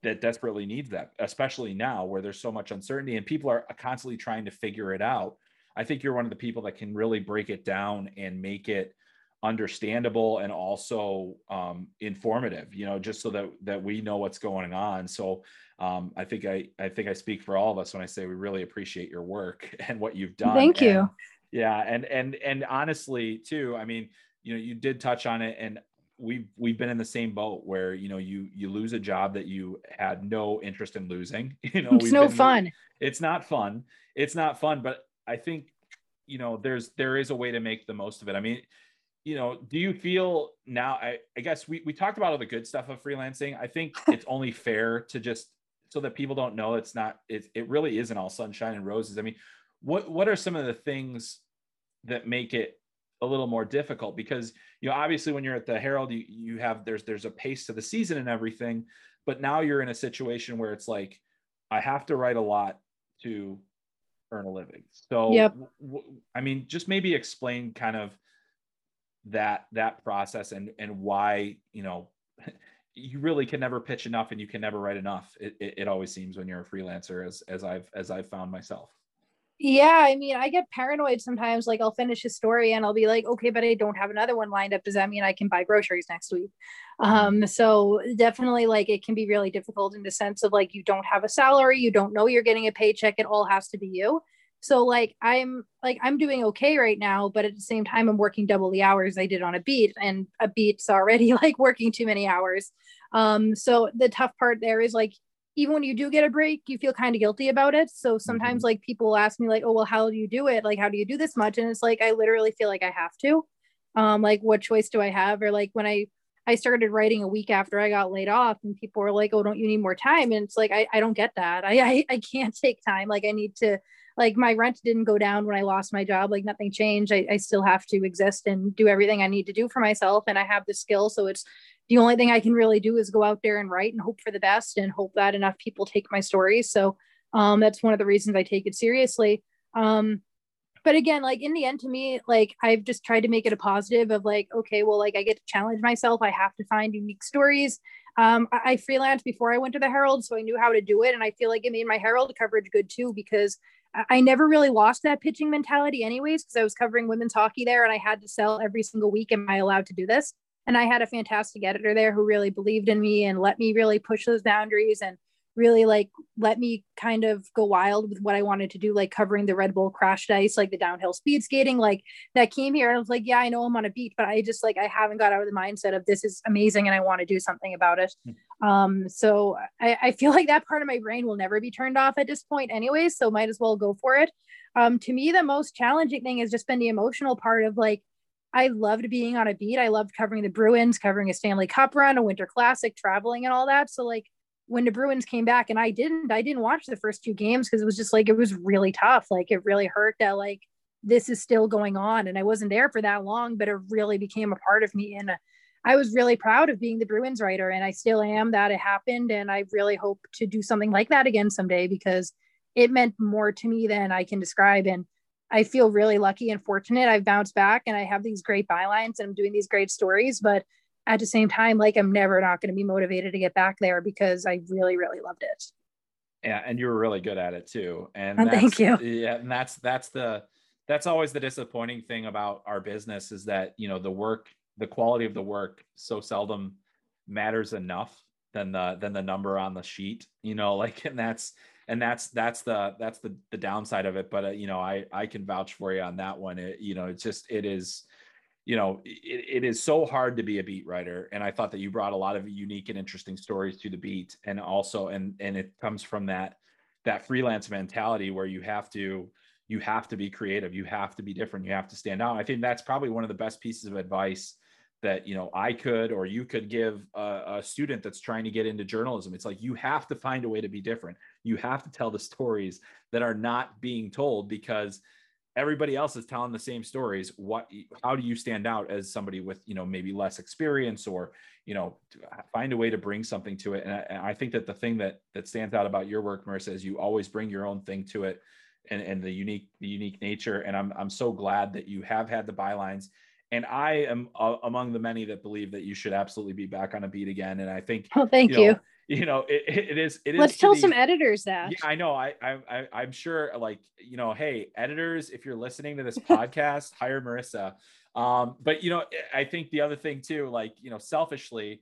that desperately needs that especially now where there's so much uncertainty and people are constantly trying to figure it out I think you're one of the people that can really break it down and make it understandable and also um, informative you know just so that that we know what's going on. So um, i think i i think i speak for all of us when i say we really appreciate your work and what you've done. Thank you. And, yeah and and and honestly too i mean you know you did touch on it and we've we've been in the same boat where you know you you lose a job that you had no interest in losing you know it's no fun. It's not fun. It's not fun but I think you know there's there is a way to make the most of it. I mean, you know, do you feel now? I, I guess we we talked about all the good stuff of freelancing. I think it's only fair to just so that people don't know it's not it it really isn't all sunshine and roses. I mean, what what are some of the things that make it a little more difficult because you know obviously when you're at the herald you, you have there's there's a pace to the season and everything but now you're in a situation where it's like i have to write a lot to earn a living. So, yep. w- I mean, just maybe explain kind of that that process and and why you know you really can never pitch enough and you can never write enough. It, it, it always seems when you're a freelancer, as as I've as I've found myself. Yeah, I mean, I get paranoid sometimes. Like, I'll finish a story and I'll be like, okay, but I don't have another one lined up. Does that mean I can buy groceries next week? Mm-hmm. Um, so definitely, like, it can be really difficult in the sense of like you don't have a salary, you don't know you're getting a paycheck. It all has to be you. So like I'm like I'm doing okay right now, but at the same time I'm working double the hours I did on a beat, and a beat's already like working too many hours. Um, so the tough part there is like even when you do get a break, you feel kind of guilty about it. So sometimes mm-hmm. like people ask me like, oh, well, how do you do it? Like, how do you do this much? And it's like, I literally feel like I have to, um, like what choice do I have? Or like when I, I started writing a week after I got laid off and people were like, oh, don't you need more time? And it's like, I, I don't get that. I, I, I can't take time. Like I need to, like my rent didn't go down when I lost my job. Like nothing changed. I, I still have to exist and do everything I need to do for myself. And I have the skill. So it's the only thing I can really do is go out there and write and hope for the best and hope that enough people take my stories. So um, that's one of the reasons I take it seriously. Um, but again, like in the end, to me, like I've just tried to make it a positive of like, okay, well, like I get to challenge myself. I have to find unique stories. Um, I, I freelanced before I went to the Herald, so I knew how to do it, and I feel like it made my Herald coverage good too because I never really lost that pitching mentality, anyways, because I was covering women's hockey there, and I had to sell every single week. Am I allowed to do this? and I had a fantastic editor there who really believed in me and let me really push those boundaries and really like let me kind of go wild with what I wanted to do, like covering the Red Bull crashed ice, like the downhill speed skating, like that came here. And I was like, yeah, I know I'm on a beat, but I just like I haven't got out of the mindset of this is amazing and I want to do something about it. Hmm. Um, so I, I feel like that part of my brain will never be turned off at this point, anyways. So might as well go for it. Um, to me, the most challenging thing has just been the emotional part of like I loved being on a beat. I loved covering the Bruins, covering a Stanley Cup run, a Winter Classic, traveling, and all that. So like when the Bruins came back, and I didn't, I didn't watch the first two games because it was just like it was really tough. Like it really hurt that like this is still going on, and I wasn't there for that long, but it really became a part of me. And I was really proud of being the Bruins writer, and I still am that it happened. And I really hope to do something like that again someday because it meant more to me than I can describe. And I feel really lucky and fortunate. I've bounced back and I have these great bylines and I'm doing these great stories, but at the same time, like I'm never not going to be motivated to get back there because I really, really loved it. Yeah, and you were really good at it too. And oh, thank you. Yeah, and that's that's the that's always the disappointing thing about our business is that you know the work, the quality of the work, so seldom matters enough than the than the number on the sheet. You know, like and that's and that's that's the that's the the downside of it but uh, you know i i can vouch for you on that one it, you know it's just it is you know it, it is so hard to be a beat writer and i thought that you brought a lot of unique and interesting stories to the beat and also and and it comes from that that freelance mentality where you have to you have to be creative you have to be different you have to stand out i think that's probably one of the best pieces of advice that you know I could or you could give a, a, student that's trying to get into journalism. It's like you have to find a way to be different. You have to tell the stories that are not being told because everybody else is telling the same stories. What how do you stand out as somebody with you know maybe less experience or you know find a way to bring something to it? And I, and I think that the thing that that stands out about your work, Marissa, is you always bring your own thing to it. And, and the unique the unique nature and I'm I'm so glad that you have had the bylines and I am uh, among the many that believe that you should absolutely be back on a beat again. And I think, oh, thank you. Know, you. You know, it, it is. It Let's is tell the, some editors that. Yeah, I know. I, I, I, am sure. Like, you know, hey, editors, if you're listening to this podcast, hire Marissa. Um, but you know, I think the other thing too, like, you know, selfishly,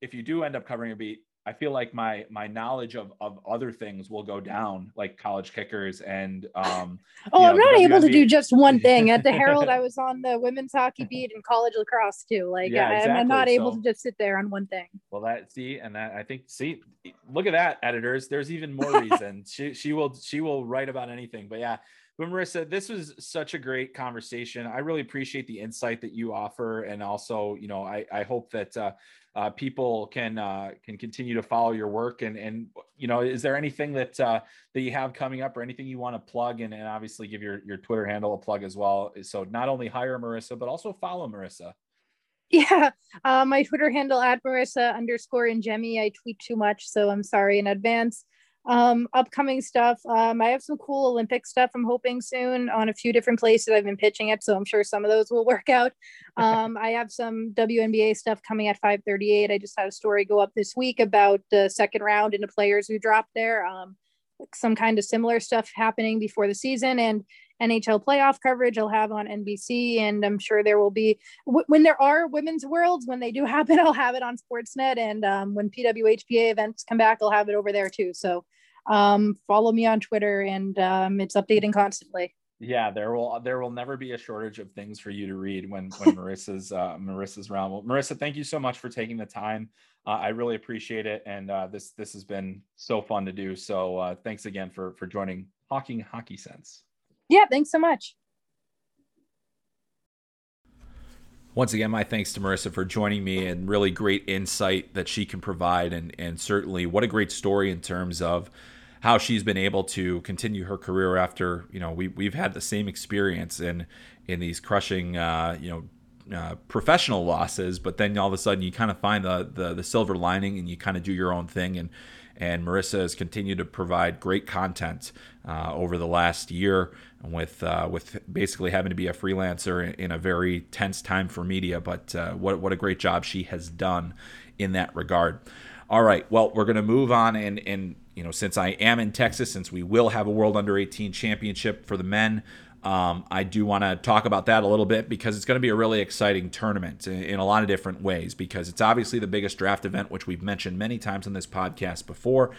if you do end up covering a beat, I feel like my my knowledge of of other things will go down, like college kickers and um. oh, I'm not able to do just one thing. At the Herald, I was on the women's hockey beat and college lacrosse too. Like yeah, exactly. I'm not able so, to just sit there on one thing. Well, that see, and that I think see, look at that, editors. There's even more reason. she she will she will write about anything. But yeah, but Marissa, this was such a great conversation. I really appreciate the insight that you offer, and also, you know, I I hope that. Uh, uh, people can uh, can continue to follow your work and and you know is there anything that uh, that you have coming up or anything you want to plug and, and obviously give your your Twitter handle a plug as well so not only hire Marissa but also follow Marissa. Yeah, uh, my Twitter handle at Marissa underscore Ingemi. I tweet too much, so I'm sorry in advance um upcoming stuff um i have some cool olympic stuff i'm hoping soon on a few different places i've been pitching it so i'm sure some of those will work out um i have some WNBA stuff coming at 538 i just had a story go up this week about the second round and the players who dropped there um some kind of similar stuff happening before the season and NHL playoff coverage I'll have on NBC, and I'm sure there will be w- when there are women's worlds when they do happen. I'll have it on Sportsnet, and um, when PWHPA events come back, I'll have it over there too. So um, follow me on Twitter, and um, it's updating constantly. Yeah, there will there will never be a shortage of things for you to read when when Marissa's uh, Marissa's around. Well, Marissa, thank you so much for taking the time. Uh, I really appreciate it, and uh, this this has been so fun to do. So uh, thanks again for for joining Hawking Hockey Sense. Yeah, thanks so much. Once again, my thanks to Marissa for joining me and really great insight that she can provide, and and certainly what a great story in terms of how she's been able to continue her career after you know we we've had the same experience in in these crushing uh, you know uh, professional losses, but then all of a sudden you kind of find the, the the silver lining and you kind of do your own thing and and Marissa has continued to provide great content uh, over the last year with uh, with basically having to be a freelancer in a very tense time for media. But uh, what what a great job she has done in that regard. All right, well we're going to move on and and you know since I am in Texas, since we will have a World Under 18 Championship for the men. Um, I do want to talk about that a little bit because it's going to be a really exciting tournament in, in, a lot of different ways. Because it's obviously the biggest draft event, which we've mentioned many times on this podcast before.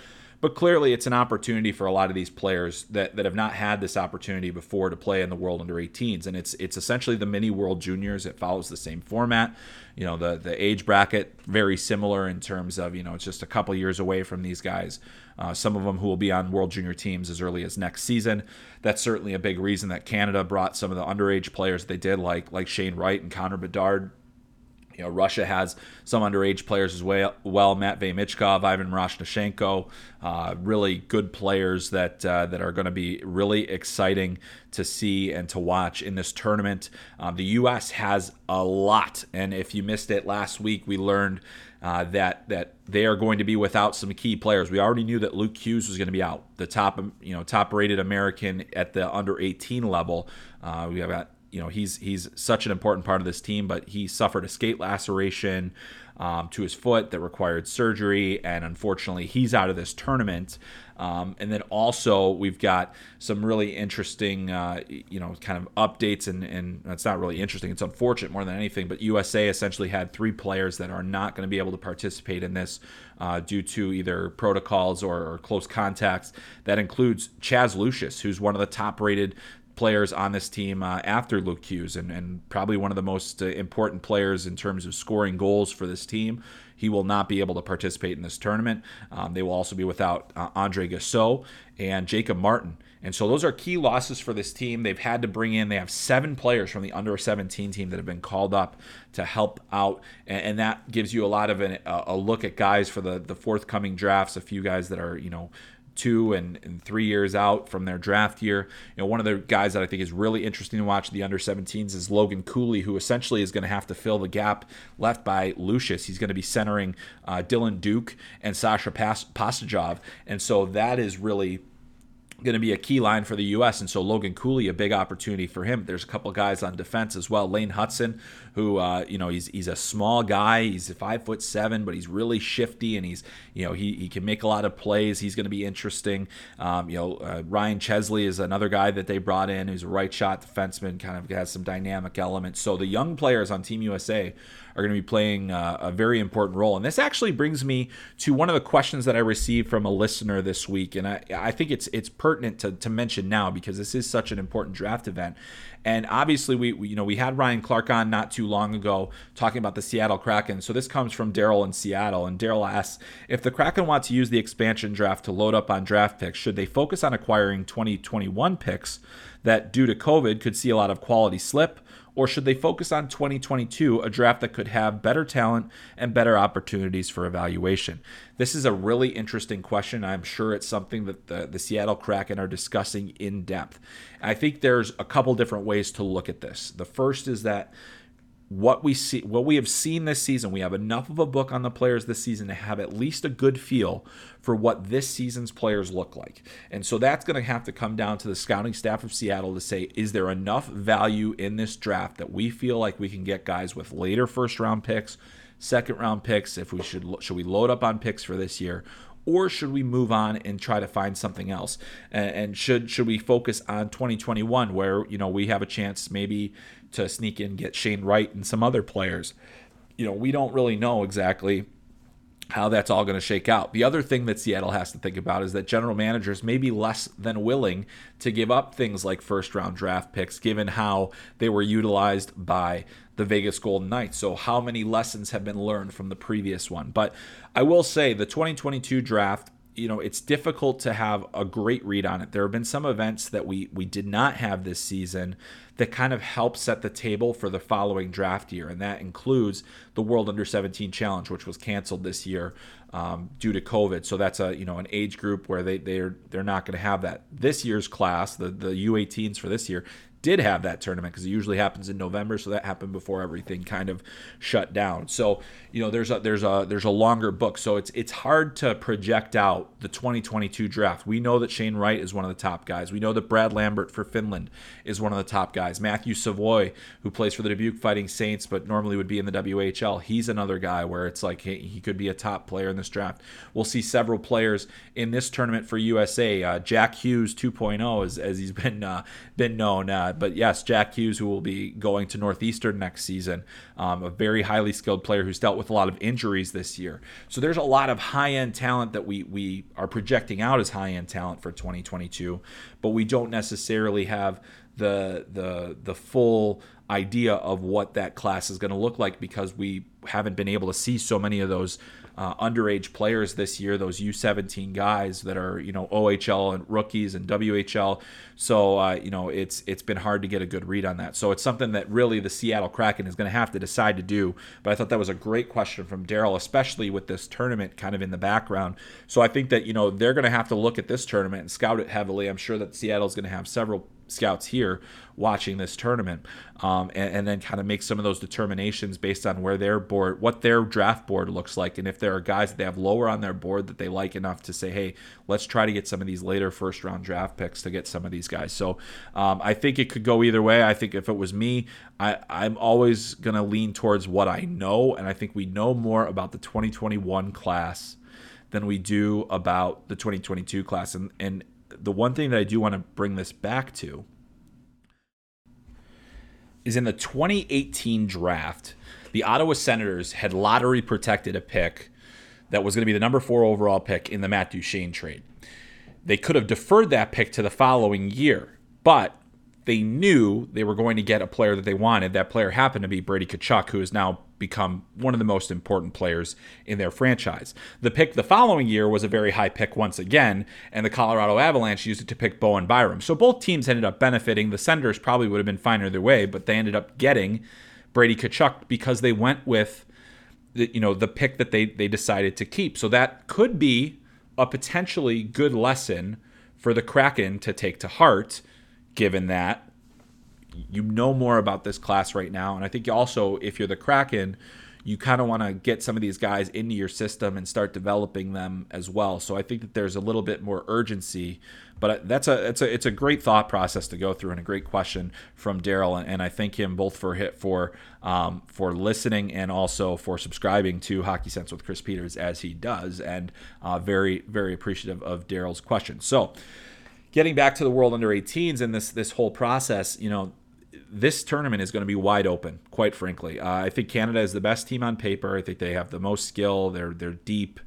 But clearly, it's an opportunity for a lot of these players that, that have not had this opportunity before to play in the World Under 18s, and it's it's essentially the mini World Juniors. It follows the same format. You know, the the age bracket very similar in terms of you know it's just a couple years away from these guys. Uh, some of them who will be on World Junior teams as early as next season. That's certainly a big reason that Canada brought some of the underage players they did, like like Shane Wright and Connor Bedard. You know, Russia has some underage players as well. well Matvey Ivan Miroshnichenko, uh, really good players that uh, that are going to be really exciting to see and to watch in this tournament. Um, the U.S. has a lot, and if you missed it last week, we learned uh, that that they are going to be without some key players. We already knew that Luke Hughes was going to be out, the top you know top rated American at the under 18 level. Uh, we have got you know he's he's such an important part of this team, but he suffered a skate laceration um, to his foot that required surgery, and unfortunately he's out of this tournament. Um, and then also we've got some really interesting, uh, you know, kind of updates, and, and it's not really interesting. It's unfortunate more than anything. But USA essentially had three players that are not going to be able to participate in this uh, due to either protocols or, or close contacts. That includes Chaz Lucius, who's one of the top-rated players on this team uh, after Luke Hughes, and, and probably one of the most uh, important players in terms of scoring goals for this team. He will not be able to participate in this tournament. Um, they will also be without uh, Andre Gasseau and Jacob Martin. And so those are key losses for this team. They've had to bring in, they have seven players from the under 17 team that have been called up to help out. And, and that gives you a lot of an, a look at guys for the, the forthcoming drafts, a few guys that are, you know, two and, and, three years out from their draft year. You know, one of the guys that I think is really interesting to watch the under 17s is Logan Cooley, who essentially is going to have to fill the gap left by Lucius. He's going to be centering uh, Dylan Duke and Sasha Pas- And so that is really going to be a key line for the U.S. And so Logan Cooley, a big opportunity for him. There's a couple guys on defense as well. Lane Hutson, who uh, you know he's he's a small guy. He's five foot seven, but he's really shifty and he's you know he, he can make a lot of plays. He's going to be interesting. Um, you know uh, Ryan Chesley is another guy that they brought in who's a right shot defenseman, kind of has some dynamic elements. So the young players on Team USA are going to be playing uh, a very important role. And this actually brings me to one of the questions that I received from a listener this week, and I, I think it's it's pertinent to, to mention now because this is such an important draft event. And obviously, we, we, you know we had Ryan Clark on not too long ago talking about the Seattle Kraken. So this comes from Daryl in Seattle, and Daryl asks if the Kraken want to use the expansion draft to load up on draft picks, should they focus on acquiring 2021 picks that, due to COVID, could see a lot of quality slip? Or should they focus on 2022, a draft that could have better talent and better opportunities for evaluation? This is a really interesting question. I'm sure it's something that the, the Seattle Kraken are discussing in depth. I think there's a couple different ways to look at this. The first is that what we see what we have seen this season. We have enough of a book on the players this season to have at least a good feel for what this season's players look like. And so that's going to have to come down to the scouting staff of Seattle to say is there enough value in this draft that we feel like we can get guys with later first round picks second round picks if we should should we load up on picks for this year? Or should we move on and try to find something else? And should should we focus on 2021, where you know we have a chance maybe to sneak in, get Shane Wright and some other players? You know, we don't really know exactly how that's all going to shake out. The other thing that Seattle has to think about is that general managers may be less than willing to give up things like first round draft picks, given how they were utilized by the Vegas Golden Knights. So, how many lessons have been learned from the previous one? But I will say the 2022 draft you know it's difficult to have a great read on it. There have been some events that we we did not have this season that kind of help set the table for the following draft year and that includes the world under 17 challenge which was canceled this year um, due to covid. So that's a you know an age group where they they're they're not going to have that. This year's class the the u18s for this year did have that tournament because it usually happens in November, so that happened before everything kind of shut down. So you know there's a there's a there's a longer book, so it's it's hard to project out the 2022 draft. We know that Shane Wright is one of the top guys. We know that Brad Lambert for Finland is one of the top guys. Matthew Savoie, who plays for the Dubuque Fighting Saints, but normally would be in the WHL, he's another guy where it's like he, he could be a top player in this draft. We'll see several players in this tournament for USA. Uh, Jack Hughes 2.0, as, as he's been uh, been known. Uh, but yes, Jack Hughes, who will be going to Northeastern next season, um, a very highly skilled player who's dealt with a lot of injuries this year. So there's a lot of high end talent that we we are projecting out as high end talent for 2022, but we don't necessarily have the the the full idea of what that class is going to look like because we haven't been able to see so many of those uh, underage players this year, those U17 guys that are you know OHL and rookies and WHL. So uh, you know it's it's been hard to get a good read on that. So it's something that really the Seattle Kraken is going to have to decide to do. But I thought that was a great question from Daryl, especially with this tournament kind of in the background. So I think that you know they're going to have to look at this tournament and scout it heavily. I'm sure that Seattle's going to have several scouts here watching this tournament, um, and, and, then kind of make some of those determinations based on where their board, what their draft board looks like, and if there are guys that they have lower on their board that they like enough to say, hey, let's try to get some of these later first round draft picks to get some of these guys. So um, I think it could go either way. I think if it was me, I, I'm always going to lean towards what I know, and I think we know more about the 2021 class than we do about the 2022 class. And, and the one thing that I do want to bring this back to is in the 2018 draft, the Ottawa Senators had lottery protected a pick that was going to be the number four overall pick in the Matt Duchene trade. They could have deferred that pick to the following year, but they knew they were going to get a player that they wanted. That player happened to be Brady Tkachuk, who is now become one of the most important players in their franchise. The pick the following year was a very high pick once again, and the Colorado Avalanche used it to pick Bowen Byram. So both teams ended up benefiting. The Senators probably would have been fine either way, but they ended up getting Brady Tkachuk because they went with the, you know the pick that they they decided to keep. So that could be a potentially good lesson for the Kraken to take to heart given that you know more about this class right now. And I think also, if you're the Kraken, you kind of want to get some of these guys into your system and start developing them as well. So I think that there's a little bit more urgency. But that's a it's a it's a great thought process to go through and a great question from Daryl, and, and, I thank him both for hit for um, for listening and also for subscribing to Hockey Sense with Chris Peters as he does, and uh, very very appreciative of Daryl's question. So getting back to the World Under 18s and this this whole process, you know, this tournament is going to be wide open. Quite frankly, uh, I think Canada is the best team on paper. I think they have the most skill. They're they're deep.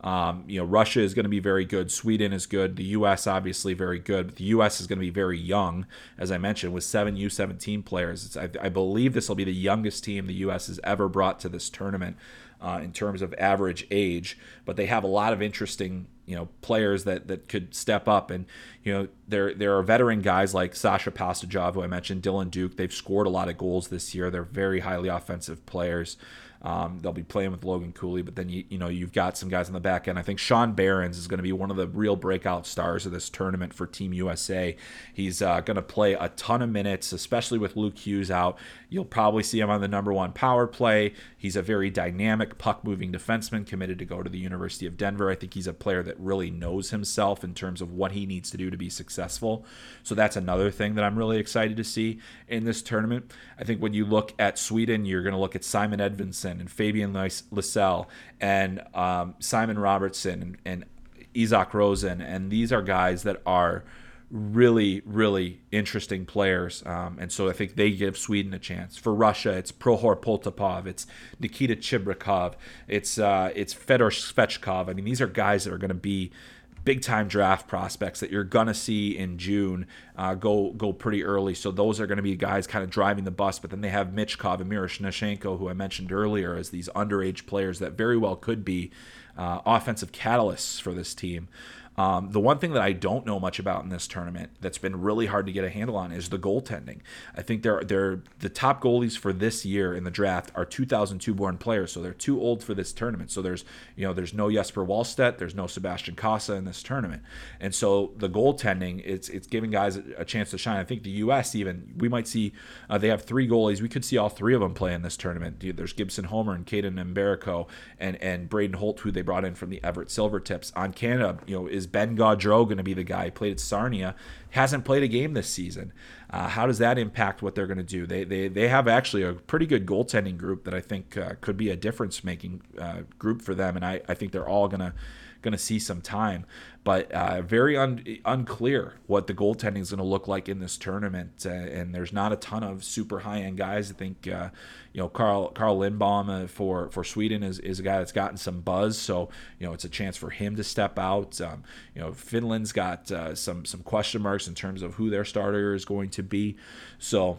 Um, you know, Russia is going to be very good. Sweden is good. The U.S. obviously very good. But the U.S. is going to be very young, as I mentioned, with seven U17 players. I, I, believe this will be the youngest team the U.S. has ever brought to this tournament uh, in terms of average age. But they have a lot of interesting you know players that that could step up. And you know there there are veteran guys like Sasha Pastujov who I mentioned Dylan Duke. They've scored a lot of goals this year. They're very highly offensive players um, they'll be playing with Logan Cooley, but then you you know you've got some guys on the back end. I think Sean Behrens is going to be one of the real breakout stars of this tournament for Team USA. He's uh, going to play a ton of minutes, especially with Luke Hughes out. You'll probably see him on the number one power play. He's a very dynamic puck moving defenseman committed to go to the University of Denver. I think he's a player that really knows himself in terms of what he needs to do to be successful. So that's another thing that I'm really excited to see in this tournament. I think when you look at Sweden, you're going to look at Simon And Fabian Lysell and um, Simon Robertsson and, and Isak Rosen. And these are guys that are really, really interesting players. Um, and so I think they give Sweden a chance. For Russia, it's Prokhor Poltapov, it's Nikita Chibrikov, it's uh, it's Fedor Svechkov. I mean, these are guys that are going to be big time draft prospects that you're gonna see in June uh, go go pretty early. So those are to be guys kind of driving the bus. But then they have Michkov and Miroshnichenko, who I mentioned earlier, as these underage players that very well could be uh, offensive catalysts for this team. Um, the one thing that I don't know much about in this tournament that's been really hard to get a handle on is the goaltending. I think they're they're the top goalies for this year in the draft are 2002 born players, so they're too old for this tournament. So there's you know there's no Jesper Wallstedt, there's no Sebastian Cossa in this tournament, and so the goaltending it's it's giving guys a, chance to shine. I think the U.S. even we might see uh, they have three goalies. We could see all three of them play in this tournament. There's Gibson Homer and Kaidan Mbereko and and Braden Holt, who they brought in from the Everett Silvertips. On Canada, you know, is is Ben Gaudreau going to be the guy? He played at Sarnia, hasn't played a game this season. Uh, how does that impact what they're going to do? They, they they have actually a pretty good goaltending group that I think uh, could be a difference making uh, group for them, and I, I think they're all going to going to see some time. But uh, very un- unclear what the goaltending is going to look like in this tournament. Uh, and there's not a ton of super high end guys. I think uh, you know Carl Carl Lindbom uh, for for Sweden is, is a guy that's gotten some buzz. So you know it's a chance for him to step out. Um, you know Finland's got uh, some some question marks in terms of who their starter is going to be. So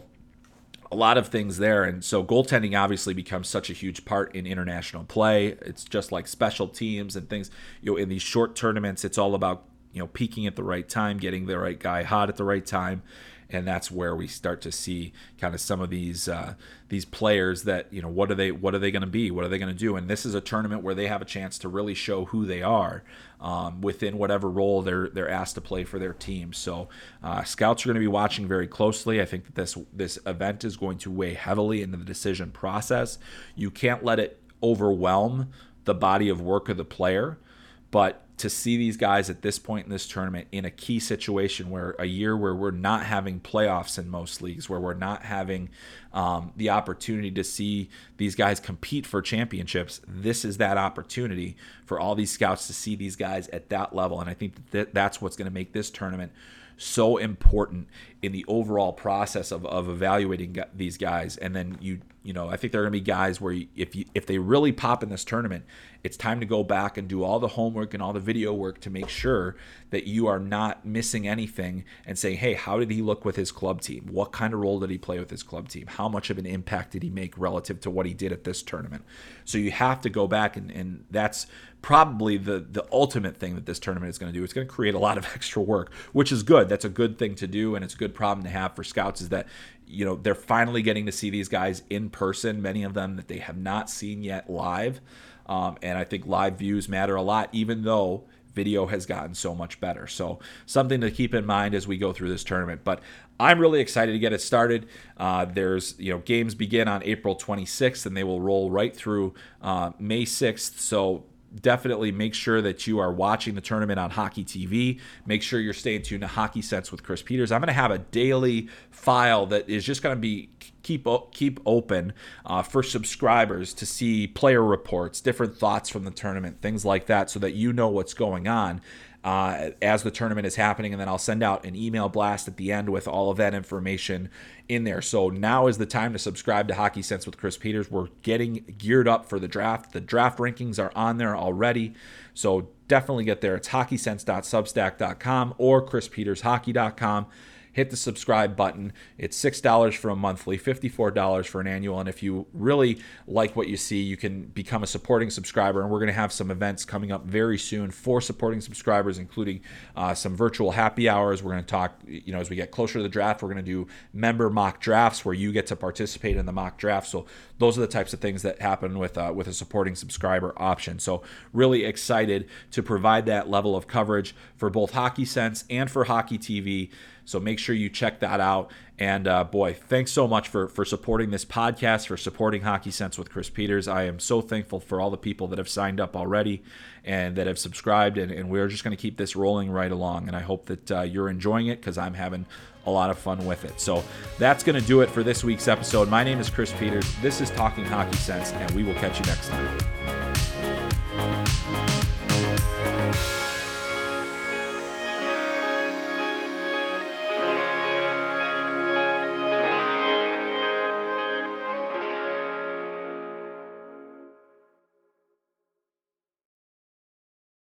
a lot of things there. And so goaltending obviously becomes such a huge part in international play. It's just like special teams and things. You know, in these short tournaments, it's all about you know peaking at the right time, getting the right guy hot at the right time, and that's where we start to see kind of some of these uh, these players that you know what are they what are they going to be? What are they going to do? And this is a tournament where they have a chance to really show who they are um, within whatever role they're they're asked to play for their team. So uh, scouts are going to be watching very closely. I think that this this event is going to weigh heavily into the decision process. You can't let it overwhelm the body of work of the player but to see these guys at this point in this tournament in a key situation where a year where we're not having playoffs in most leagues, where we're not having um, the opportunity to see these guys compete for championships, this is that opportunity for all these scouts to see these guys at that level. And I think that that's what's going to make this tournament so important in the overall process of, of evaluating these guys. And then you, you know, I think there are going to be guys where if you, if they really pop in this tournament, it's time to go back and do all the homework and all the video work to make sure that you are not missing anything and say, hey, how did he look with his club team? What kind of role did he play with his club team? How much of an impact did he make relative to what he did at this tournament? So you have to go back and, and that's probably the the ultimate thing that this tournament is going to do. It's going to create a lot of extra work, which is good. That's a good thing to do, and it's a good problem to have for scouts. Is that you know they're finally getting to see these guys in person. Many of them that they have not seen yet live, um, and I think live views matter a lot, even though video has gotten so much better. So something to keep in mind as we go through this tournament. But I'm really excited to get it started. Uh, there's you know games begin on April 26th and they will roll right through uh, May 6th. So definitely make sure that you are watching the tournament on Hockey TV. Make sure you're staying tuned to Hockey Sense with Chris Peters. I'm going to have a daily file that is just going to be keep keep open uh, for subscribers to see player reports, different thoughts from the tournament, things like that, so that you know what's going on uh, as the tournament is happening. And then I'll send out an email blast at the end with all of that information in there. So now is the time to subscribe to Hockey Sense with Chris Peters. We're getting geared up for the draft. The draft rankings are on there already. So definitely get there. It's hockeysense.substack.com or chrispetershockey.com hit the subscribe button. It's $6 for a monthly, $54 for an annual. And if you really like what you see, you can become a supporting subscriber. And we're going to have some events coming up very soon for supporting subscribers, including uh, some virtual happy hours. We're going to talk, you know, as we get closer to the draft, we're going to do member mock drafts where you get to participate in the mock draft. So those are the types of things that happen with uh, with a supporting subscriber option. So really excited to provide that level of coverage for both Hockey Sense and for Hockey TV. So make sure you check that out. And uh, boy, thanks so much for for supporting this podcast, for supporting Hockey Sense with Chris Peters. I am so thankful for all the people that have signed up already and that have subscribed. And, and we're just going to keep this rolling right along. And I hope that uh, you're enjoying it because I'm having a lot of fun with it. So that's going to do it for this week's episode. My name is Chris Peters. This is Talking Hockey Sense, and we will catch you next time.